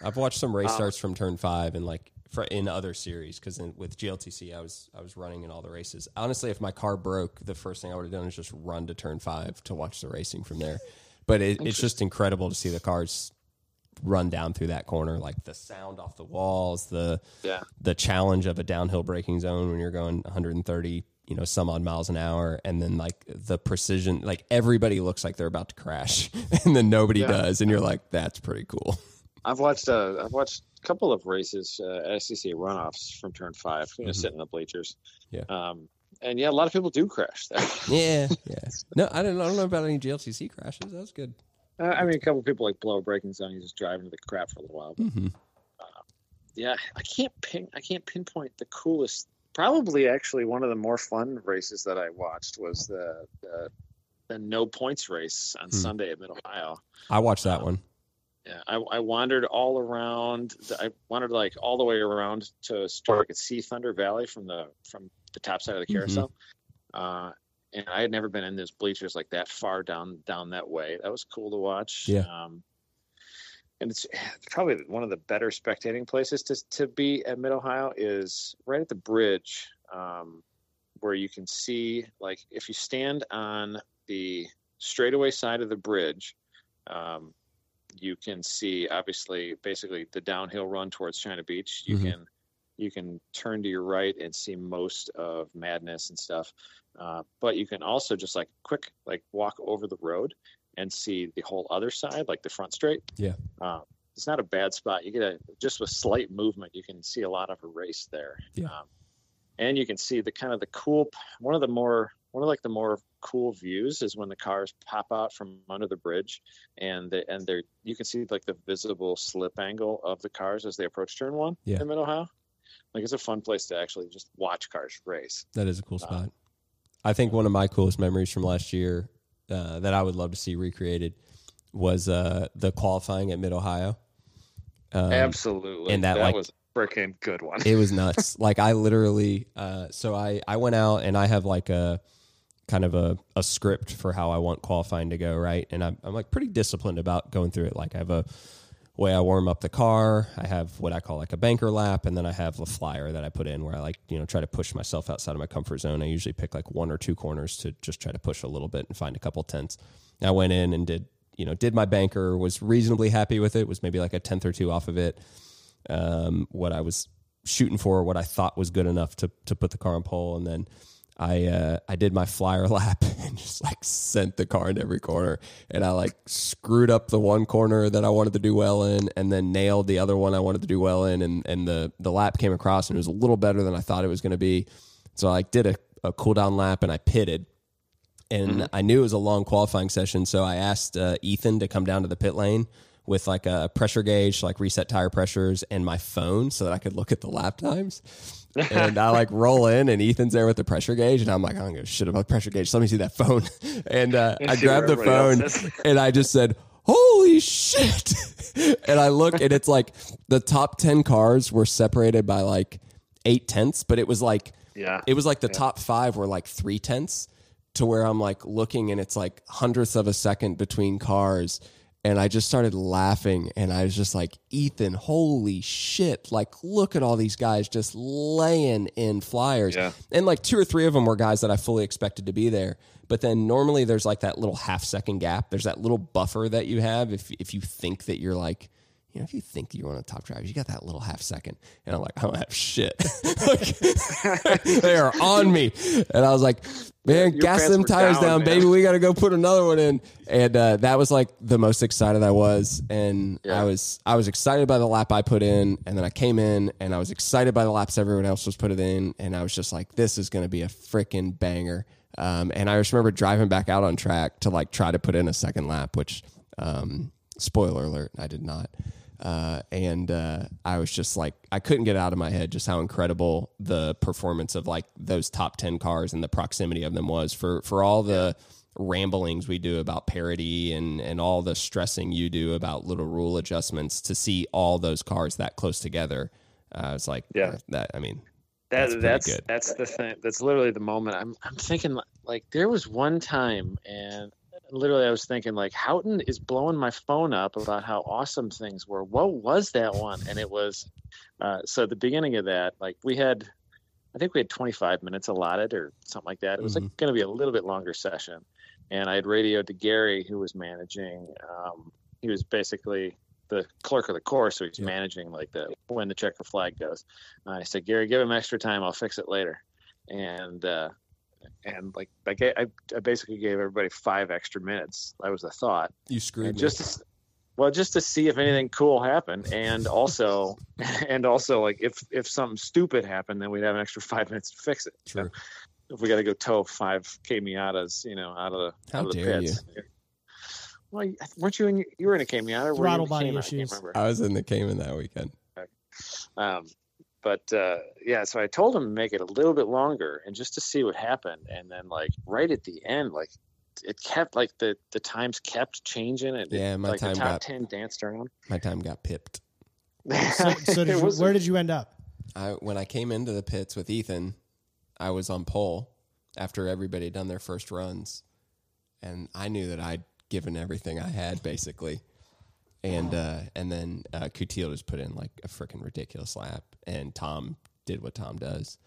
I've watched some race Um, starts from turn five and like for, in other series because with GLTC I was I was running in all the races. Honestly, if my car broke, the first thing I would have done is just run to turn five to watch the racing from there. But it, it's just incredible to see the cars run down through that corner, like the sound off the walls, the Yeah. the challenge of a downhill braking zone when you're going 130 you know some odd miles an hour and then like the precision like everybody looks like they're about to crash and then nobody Yeah. does and you're like that's pretty cool I've watched uh, I've watched a couple of races, uh, SCCA runoffs from turn five. You know, Mhm. sitting in the bleachers. Yeah. Um, and yeah, a lot of people do crash there. Yeah, yeah. No, I don't, I don't know about any GLTC crashes. That's good. Uh, I mean, a couple of people like blow a braking zone. You just drive into the crap for a little while. But Mm-hmm. yeah, I can't pin I can't pinpoint the coolest. Probably actually one of the more fun races that I watched was the the, the no points race on Hmm. Sunday at Mid Ohio. I watched that one. Yeah, I, I wandered all around. I wandered like all the way around to where I could see Thunder Valley from the from the top side of the Mhm. carousel. Uh, and I had never been in those bleachers like that far down down that way. That was cool to watch. Yeah. Um, and it's probably one of the better spectating places to to be at Mid Ohio is right at the bridge, um, where you can see like if you stand on the straightaway side of the bridge. Um, you can see obviously basically the downhill run towards China Beach. You Mhm. can you can turn to your right and see most of Madness and stuff. Uh, but you can also just like quick like walk over the road and see the whole other side, like the front straight. Yeah. Uh, it's not a bad spot. You get a just with slight movement, you can see a lot of a race there. Yeah. Um, and you can see the kind of the cool one of the more one of like the more cool views is when the cars pop out from under the bridge and the, and they're you can see like the visible slip angle of the cars as they approach turn one Yeah. in Mid Ohio. Like it's a fun place to actually just watch cars race. That is a cool Uh, spot. I think one of my coolest memories from last year uh, that I would love to see recreated was uh, the qualifying at Mid Ohio. Um, Absolutely, and that, like- was a freaking good one. it was nuts. like I literally, uh, so I I went out and I have like a kind of a, a script for how I want qualifying to go, right? And I'm I'm like pretty disciplined about going through it. Like I have a way I warm up the car. I have what I call like a banker lap, and then I have a flyer that I put in where I like you know try to push myself outside of my comfort zone. I usually pick like one or two corners to just try to push a little bit and find a couple tenths. I went in and did you know did my banker was reasonably happy with it. Was maybe like a tenth or two off of it. Um, what I was shooting for, what I thought was good enough to to put the car on pole, and then I uh, I did my flyer lap and just like sent the car into every corner, and I like screwed up the one corner that I wanted to do well in, and then nailed the other one I wanted to do well in, and and the the lap came across and it was a little better than I thought it was going to be, so I like did a, a cool down lap and I pitted, and Mm-hmm. I knew it was a long qualifying session, so I asked uh, Ethan to come down to the pit lane with like a pressure gauge, like reset tire pressures, and my phone so that I could look at the lap times. And I like roll in, and Ethan's there with the pressure gauge, and I'm like, I don't give a shit about the pressure gauge. So let me see that phone. And uh, I grabbed the phone, and I just said, "Holy shit!" and I look, and it's like the top ten cars were separated by like eight tenths, but it was like Yeah. it was like the top five were like three tenths to where I'm like looking and it's like hundredths of a second between cars. And I just started laughing and I was just like, Ethan, holy shit. Like, look at all these guys just laying in flyers. Yeah. And like two or three of them were guys that I fully expected to be there. But then normally there's like that little half second gap. There's that little buffer that you have if if you think that you're like, you know, if you think you're one of the top drivers, you got that little half second. And I'm like, I don't have shit. like, they are on me. And I was like, man, Your gas them tires down, down, baby. We got to go put another one in. And uh, that was like the most excited I was. And Yeah. I was I was excited by the lap I put in. And then I came in and I was excited by the laps everyone else was put it in. And I was just like, this is going to be a freaking banger. Um, and I just remember driving back out on track to like try to put in a second lap, which um, spoiler alert, I did not. Uh, and uh, I was just like, I couldn't get out of my head just how incredible the performance of like those top ten cars and the proximity of them was for for all the ramblings we do about parity and and all the stressing you do about little rule adjustments to see all those cars that close together. Uh, I was like, Yeah. that. I mean, That, That's that's that's, the thing. That's literally the moment. I'm I'm thinking li- like there was one time, and literally I was thinking like Houghton is blowing my phone up about how awesome things were. What was that one? And it was uh, so at the beginning of that, like we had, I think we had 25 minutes allotted or something like that. It was like going to be a little bit longer session, and I had radioed to Gary who was managing. Um, he was basically the clerk of the course, so he's Yeah. managing like the when the checker flag goes. And I said, Gary, give him extra time. I'll fix it later. And uh, and like I, ga- I, I basically gave everybody five extra minutes. That was the thought, you screwed and me. just to well, just to see if anything cool happened, and also and also like if if something stupid happened, then we'd have an extra five minutes to fix it. So if we got to go tow five K Miatas, you know, out of the How out of the dare pits. Well, weren't you in? You were in a K Miata. or were you Throttle body Cayman? I issues. can't. I was in the Cayman that weekend. Um, but uh, yeah, so I told him to make it a little bit longer and just to see what happened. And then like right at the end, like it kept like the the times kept changing. And it- Yeah, my like time the top got- ten danced around. My time got pipped. So, so did you, was- where did you end up? I when I came into the pits with Ethan, I was on pole after everybody had done their first runs, and I knew that I'd given everything I had basically, and uh, and then uh, Coutinho just put in like a freaking ridiculous lap, and Tom did what Tom does,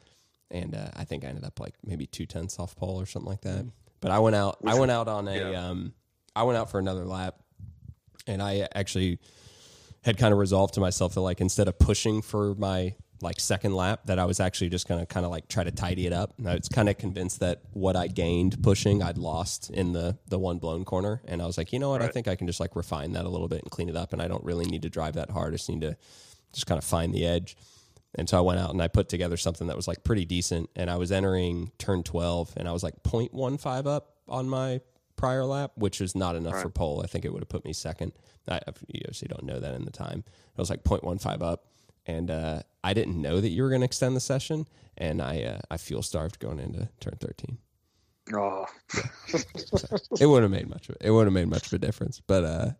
and uh, I think I ended up like maybe two tenths off pole or something like that. But I went out. I went out on a. yeah. Um, I went out for another lap, and I actually had kind of resolved to myself that like instead of pushing for my like second lap that I was actually just gonna kind of like try to tidy it up. And I was kind of convinced that what I gained pushing I'd lost in the the one blown corner, and I was like, you know what, I think I can just like refine that a little bit and clean it up, and I don't really need to drive that hard. I just need to just kind of find the edge. And so I went out and I put together something that was like pretty decent. And I was entering turn 12 and I was like 0.15 up on my prior lap, which is not enough for pole. I think it would have put me second. I obviously don't know that in the time. I was like 0.15 up. And uh, I didn't know that you were going to extend the session. And I, uh, I fuel starved going into turn 13. Oh, It wouldn't have made much of it. It wouldn't have made much of a difference. But uh,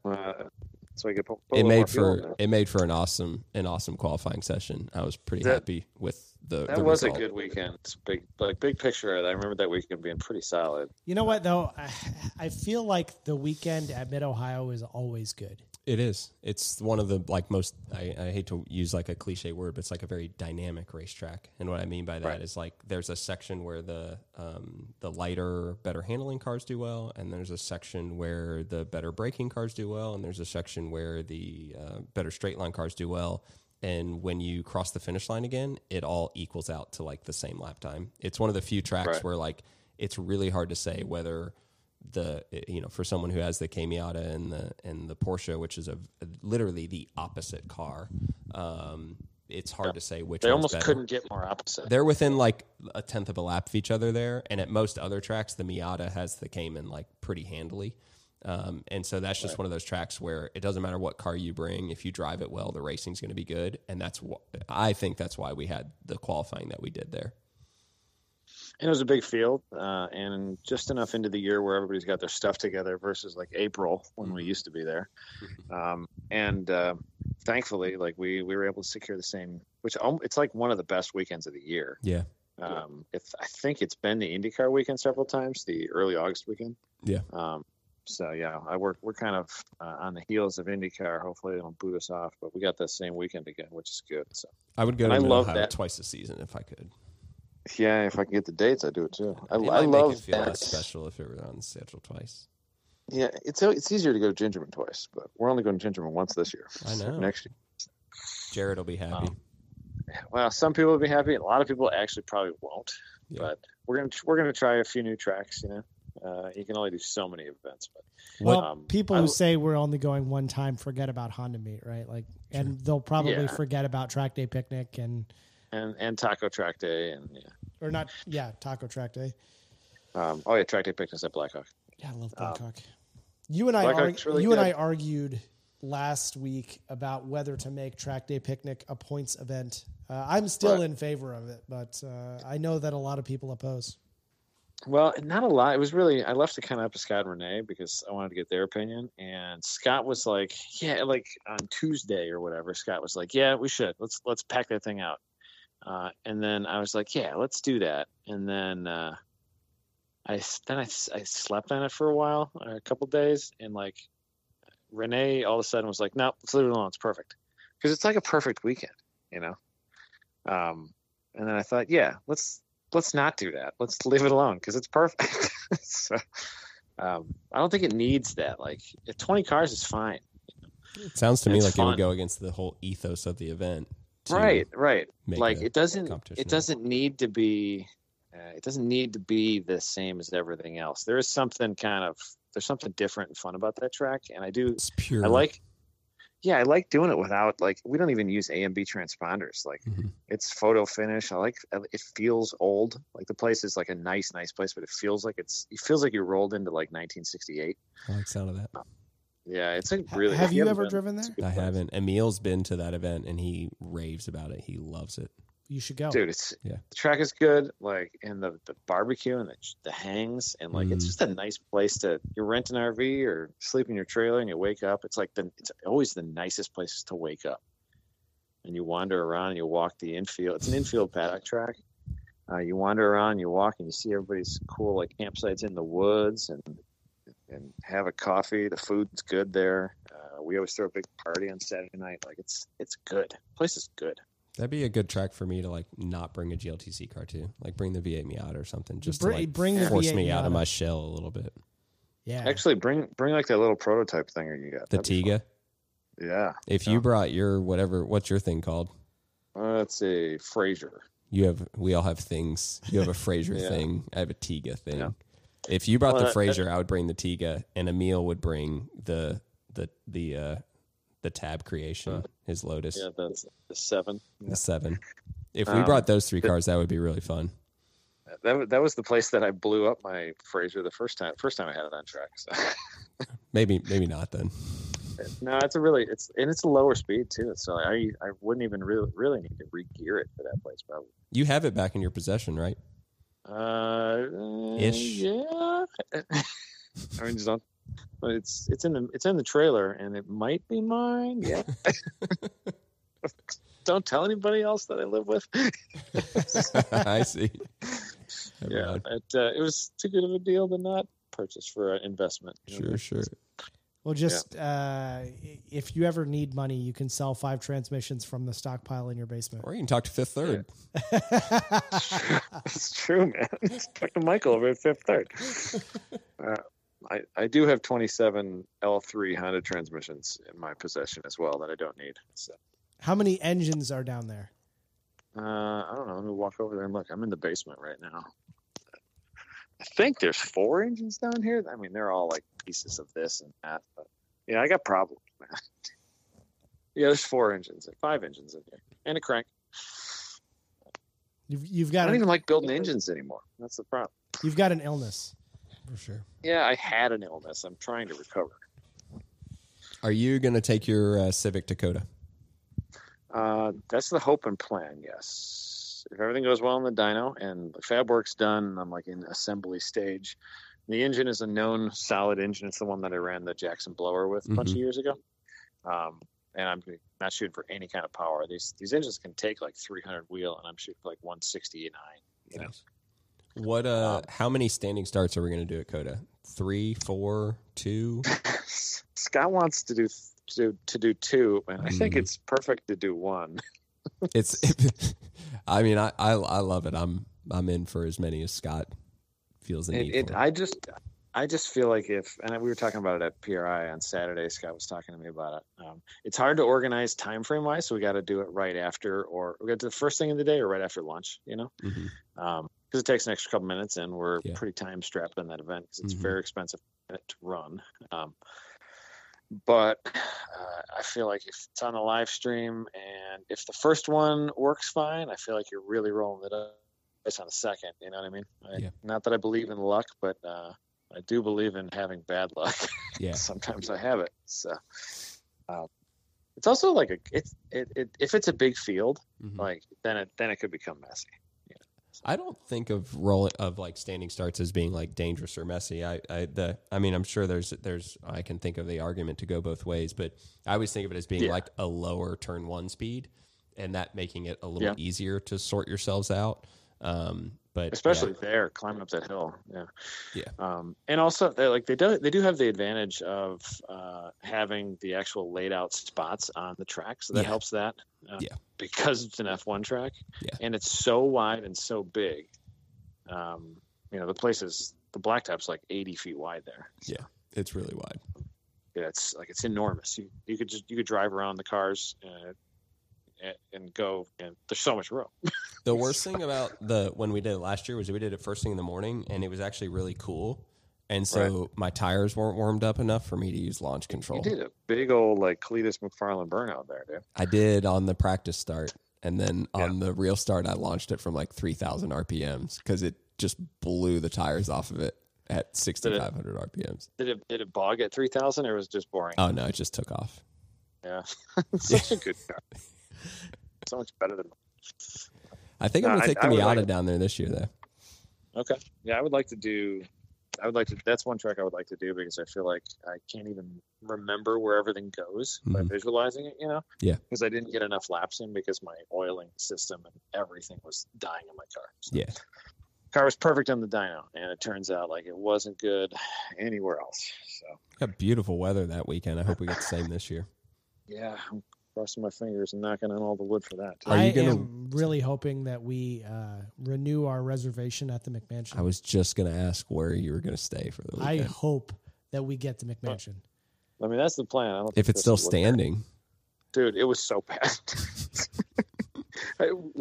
so I could put, put it made for it made for an awesome an awesome qualifying session. I was pretty That- happy with the That the was result. a good weekend. Big, like big picture. I remember that weekend being pretty solid. You know what though? I, I feel like the weekend at Mid Ohio is always good. It is. It's one of the like most. I, I hate to use like a cliche word, but it's like a very dynamic racetrack. And what I mean by that is Right. like there's a section where the um, the lighter, better handling cars do well, and there's a section where the better braking cars do well, and there's a section where the uh, better straight line cars do well. and when you cross the finish line again, it all equals out to like the same lap time. It's one of the few tracks Right. where like it's really hard to say whether the you know for someone who has the K Miata and the and the Porsche, which is a literally the opposite car. Um, it's hard to say which They almost better. couldn't get more opposite. They're within like a tenth of a lap of each other there, and at most other tracks, the Miata has the Cayman like pretty handily. Um, and so that's just one of those tracks where it doesn't matter what car you bring. If you drive it well, the racing's going to be good, and that's wh- I think that's why we had the qualifying that we did there. And it was a big field, uh, and just enough into the year where everybody's got their stuff together versus like April when we used to be there. Um, and uh, thankfully, like we we were able to secure the same, which al- it's like one of the best weekends of the year. Yeah, Um, if I think it's been the IndyCar weekend several times, the early August weekend. Yeah. Um, so yeah, I work. We're kind of uh, on the heels of IndyCar. Hopefully, they don't boot us off, but we got that same weekend again, which is good. So I would go And to I love that. twice a season if I could. Yeah, if I can get the dates, I do it too. I, It I love make it feel that. less special if it were on the schedule twice. Yeah, it's it's easier to go to Gingerman twice, but we're only going to Gingerman once this year. I know. Next year, Jared will be happy. Um, well, some people will be happy. A lot of people actually probably won't. Yeah. But we're gonna we're gonna try a few new tracks. You know, uh, you can only do so many events. But Well, Um, people I who say we're only going one time forget about Honda Meet, right? Like, and they'll probably Yeah. forget about Track Day Picnic and and and Taco Track Day and yeah. or not, yeah, Taco Track Day. Um, oh yeah, Track Day picnics at Blackhawk. Yeah, I love Um, Blackhawk. you and I, arg- really you and I argued last week about whether to make Track Day Picnic a points event. Uh, I'm still Right. in favor of it, but uh, I know that a lot of people oppose. Well, not a lot. It was really I left it kind of up to Scott and Renee because I wanted to get their opinion. And Scott was like, "Yeah, like on Tuesday or whatever." Scott was like, "Yeah, we should. Let's let's pack that thing out." Uh, and then I was like, "Yeah, let's do that." And then uh, I then I, I slept on it for a while, or a couple days, and like Renee all of a sudden was like, "No, let's leave it alone. It's perfect," because it's like a perfect weekend, you know. Um, and then I thought, yeah, let's let's not do that. Let's leave it alone because it's perfect. so um, I don't think it needs that. Like 20 cars is fine. It sounds to me It's like it would go against the whole ethos of the event. Right, right. Like it doesn't it doesn't need to be uh, it doesn't need to be the same as everything else. There is something kind of there's something different and fun about that track, and I do It's pure. I like yeah, I like doing it without like we don't even use A and B transponders. Like Mhm. it's photo finish. I like it feels old. Like the place is like a nice, nice place, but it feels like it's it feels like you rolled into like 1968. I like the sound of that. Yeah, it's a really. have you ever driven it's there? I place. haven't. Emil's been to that event and he raves about it. He loves it. You should go. Dude, it's Yeah. the track is good. Like and the the barbecue and the the hangs and like it's Mm. just a nice place to you rent an RV or sleep in your trailer and you wake up. It's like the it's always the nicest places to wake up. And you wander around and you walk the infield. It's an infield paddock track. Uh, you wander around, you walk, and you see everybody's cool like campsites in the woods, and and have a coffee. The food's good there. Uh, we always throw a big party on Saturday night. Like it's it's good. place is good. That'd be a good track for me to like not bring a GLTC car to, like bring the V8 Miata or something, just Br- to like bring force V8 me out of my shell a little bit. Yeah. Actually, bring bring like that little prototype thing you got. The That'd. Tiga. Yeah. If Yeah. you brought your whatever, what's your thing called? Uh, let's see, Fraser. You have. We all have things. You have a Fraser Yeah. thing. I have a Tiga thing. Yeah. If you brought Well, the Fraser, I would bring the Tiga, and Emil would bring the the the uh the Tab Creation, his Lotus, Yeah, that's the seven. the seven. If we Um, brought those three cars, that would be really fun. That that was the place that I blew up my Fraser the first time. First time I had it on track. So. Maybe maybe not then. no, it's a really it's and it's a lower speed too. So I I wouldn't even really really need to re-gear it for that place probably. You have it back in your possession, right? Uh, Ish. Yeah. I mean, just don't. But it's it's in the it's in the trailer and it might be mine. Yeah. don't tell anybody else that I live with. I see. Yeah, it uh, it was too good of a deal to not purchase for an investment. you know? Sure, sure. Well, just uh, if you ever need money, you can sell five transmissions from the stockpile in your basement. Or you can talk to Fifth Third. It's true, man. Talk to Michael over at Fifth Third. Uh, I, I do have 27 L3 Honda transmissions in my possession as well that I don't need. So How many engines are down there? Uh, I don't know. Let me walk over there and look. I'm in the basement right now. I think there's four engines down here. I mean, they're all like pieces of this and that. But yeah, I got problems, man. yeah, there's four engines, five engines in here, and a crank. You've, you've got. I don't a, even like building engines anymore. That's the problem. you've got an illness. For sure. Yeah, I had an illness. I'm trying to recover. Are you going to take your uh, Civic to COTA? Uh, that's the hope and plan. Yes, if everything goes well in the dyno and the fab work's done, I'm like in assembly stage. The engine is a known solid engine. It's the one that I ran the Jackson blower with a bunch of years ago. Um, and I'm not shooting for any kind of power. These these engines can take like 300 wheel, and I'm shooting for like 169. You know, Nice. What? Uh, how many standing starts are we going to do at COTA? Three, four, two? Scott wants to do to to do two, and I think Mhm. it's perfect to do one. It's. I mean, I, I I love it. I'm I'm in for as many as Scott feels the need it, for. I just, I just feel like if, and we were talking about it at PRI on Saturday. Scott was talking to me about it. Um, it's hard to organize time frame wise, so we got to do it right after, or we got to the first thing in the day, or right after lunch. You know, because it takes an extra couple minutes, and we're Yeah. pretty time strapped in that event because it's Mhm. very expensive to run. Um, but uh, I feel like if it's on a live stream, and if the first one works fine, I feel like you're really rolling it up It's on the second. You know what I mean? I, Yeah. Not that I believe in luck, but uh, I do believe in having bad luck. Yeah. Sometimes I have it. So uh, it's also like a it's it, it if it's a big field, Mhm. like then it then it could become messy. I don't think of rolling of like standing starts as being like dangerous or messy. I, I the I mean I'm sure there's there's I can think of the argument to go both ways, but I always think of it as being Yeah. like a lower turn one speed, and that making it a little Yeah. easier to sort yourselves out. Um, but especially there climbing up that hill yeah Yeah. um and also they like they do they do have the advantage of uh having the actual laid out spots on the track so that Yeah. helps that uh, Yeah. because it's an f1 track Yeah. and it's so wide and so big um you know the place is the blacktop's like 80 feet wide there yeah, it's really wide. yeah, it's like it's enormous you you could just you could drive around the cars uh, and, and go and there's so much room The worst thing about the when we did it last year was we did it first thing in the morning, and it was actually really cool. And so my tires weren't warmed up enough for me to use launch control. you did a big old like Cleetus McFarland burnout there dude I did on the practice start, and then on the real start, I launched it from like three thousand RPMs because it just blew the tires off of it at sixty five hundred RPMs. Did it did it bog at three thousand or was it just boring? Oh no, it just took off. yeah, such a good car. So much better than. I think I'm gonna I- take I the would Miata like- down there this year, though. Okay, yeah, I would like to do. I would like to. That's one track I would like to do because I feel like I can't even remember where everything goes by Mhm. visualizing it. You know. Yeah. Because I didn't get enough laps in because my oiling system and everything was dying in my car. So Yeah, car was perfect on the dyno, and it turns out like it wasn't good anywhere else. So got beautiful weather that weekend. I hope we get the same this year. yeah, I'm crossing my fingers and knocking on all the wood for that. too. Are you I gonna- am really hoping that we uh, renew our reservation at the McMansion. I was just gonna ask where you were gonna stay for the week. I hope that we get the McMansion. I mean, that's the plan. I don't if it's still is what standing, dude, it was so bad.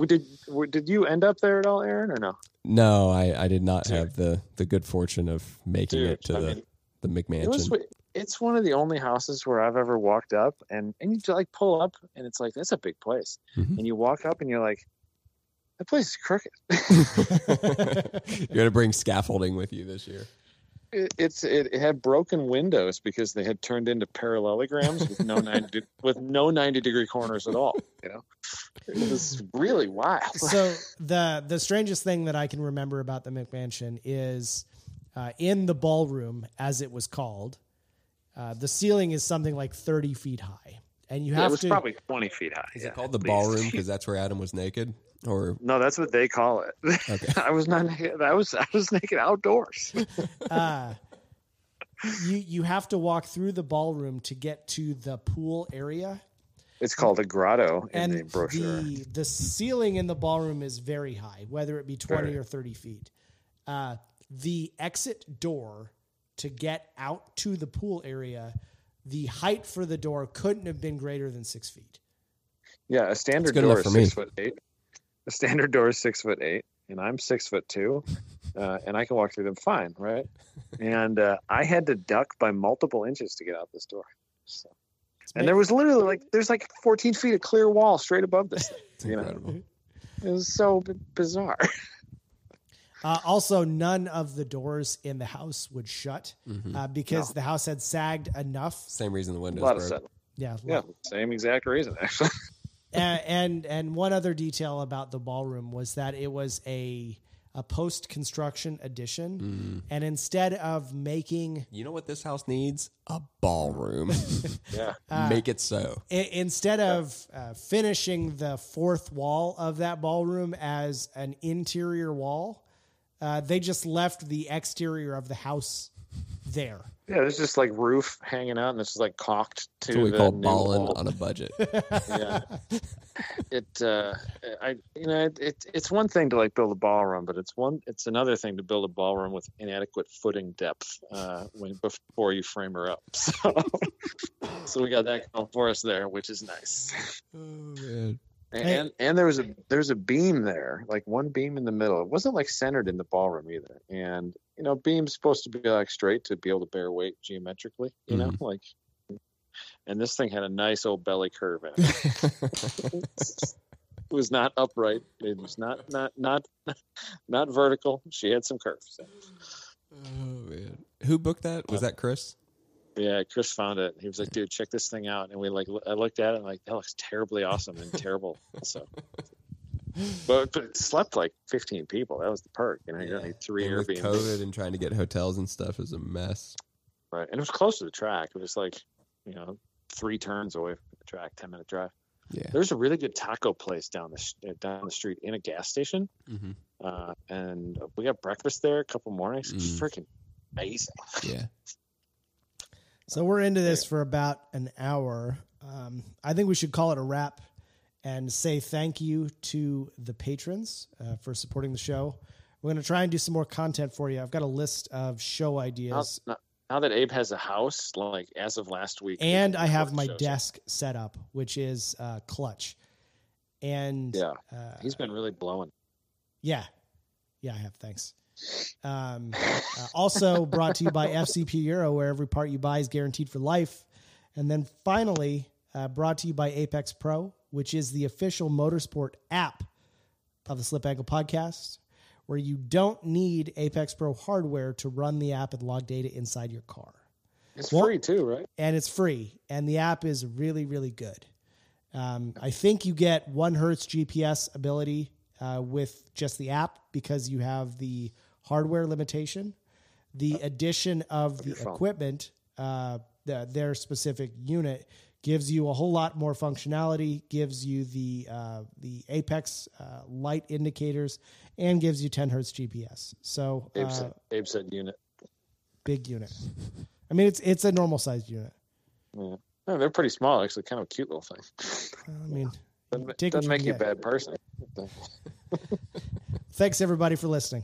Did did you end up there at all, Aaron, or no? no, I, I did not Dude. have the the good fortune of making Dude, it to I the mean, the It was. McMansion. It's one of the only houses where I've ever walked up, and and you like pull up, and it's like that's a big place, Mhm. and you walk up, and you're like, that place is crooked. You're gonna bring scaffolding with you this year. It, it's it, it had broken windows because they had turned into parallelograms with no ninety with no ninety degree corners at all. You know, it was really wild. so the the strangest thing that I can remember about the McMansion is uh, in the ballroom, as it was called. Uh, the ceiling is something like thirty feet high, and you Yeah, it have was to. probably twenty feet high. Is yeah, it called the least. ballroom because that's where Adam was naked? Or No, that's what they call it. Okay. I was not naked. I was I was naked outdoors. uh, you you have to walk through the ballroom to get to the pool area, It's called a grotto in and the brochure. the the ceiling in the ballroom is very high, whether it be twenty Very. or thirty feet. Uh, the exit door to get out to the pool area, the height for the door couldn't have been greater than six feet. Yeah, a standard door enough is for me. six foot eight. A standard door is six foot eight, and I'm six foot two, uh, and I can walk through them fine, right? And uh, I had to duck by multiple inches to get out this door. So, and there was literally like there's like 14 feet of clear wall straight above this. Thing, It's you know, incredible. it was so b- bizarre. Uh, also, none of the doors in the house would shut Mhm. uh, because the house had sagged enough. Same reason the A windows lot of broke. stuff. Yeah, Yeah, same exact reason actually. and, and and one other detail about the ballroom was that it was a a post construction addition, and instead of making You know what this house needs? A ballroom. Yeah, Make it so. i- instead of uh, finishing the fourth wall of that ballroom as an interior wall, uh, they just left the exterior of the house there. yeah. There's just like roof hanging out, and it's just like caulked to That's what we the call new balling wall. on a budget. yeah it uh i you know it, it it's one thing to like build a ballroom but it's one it's another thing to build a ballroom with inadequate footing depth uh when before you frame her up so so we got that going for us there which is nice oh man. And Hey. and, and there was a there's a beam there like one beam in the middle it wasn't like centered in the ballroom either and you know beam's supposed to be like straight to be able to bear weight geometrically you know mm-hmm. like and this thing had a nice old belly curve in it it was not upright. It was not not not not vertical. She had some curves. Oh man. Who booked that? Was that Chris? Yeah, Chris found it. He was like, "Dude, check this thing out." And we like, I looked at it and like, that looks terribly awesome and terrible. So, but, but it slept like 15 people. That was the perk. You know, don't three And Airbnb. COVID and trying to get hotels and stuff is a mess. Right, and it was close to the track. It was like, you know, three turns away from the track, 10 minute drive. Yeah. There's a really good taco place down the uh, down the street in a gas station. hmm uh, and we got breakfast there a couple mornings. Mm. freaking amazing. Yeah. So we're into this for about an hour. Um, I think we should call it a wrap and say thank you to the patrons uh, for supporting the show. We're going to try and do some more content for you. I've got a list of show ideas, now- now that Abe has a house, like as of last week, and I have my shows. desk set up, which is uh, clutch. And Yeah, uh, he's been really blowing. Yeah. Yeah, I have. Thanks. Um, uh, also brought to you by FCP Euro, where every part you buy is guaranteed for life. And then finally, uh, brought to you by Apex Pro, which is the official motorsport app of the Slip Angle podcast, where you don't need Apex Pro hardware to run the app and log data inside your car It's Well- free too, right? and it's free. And the app is really, really good. Um, I think you get one hertz GPS ability uh, with just the app because you have the hardware limitation. The addition of the equipment, uh, the, their specific unit, gives you a whole lot more functionality. Gives you the uh, the Apex uh, light indicators and gives you 10 hertz GPS. So Abe uh, said, Abe said unit. big unit. I mean, it's it's a normal sized unit. Yeah. No, they're pretty small. Actually, kind of a cute little thing. I mean, Doesn't, doesn't make you a bad person. thanks everybody for listening.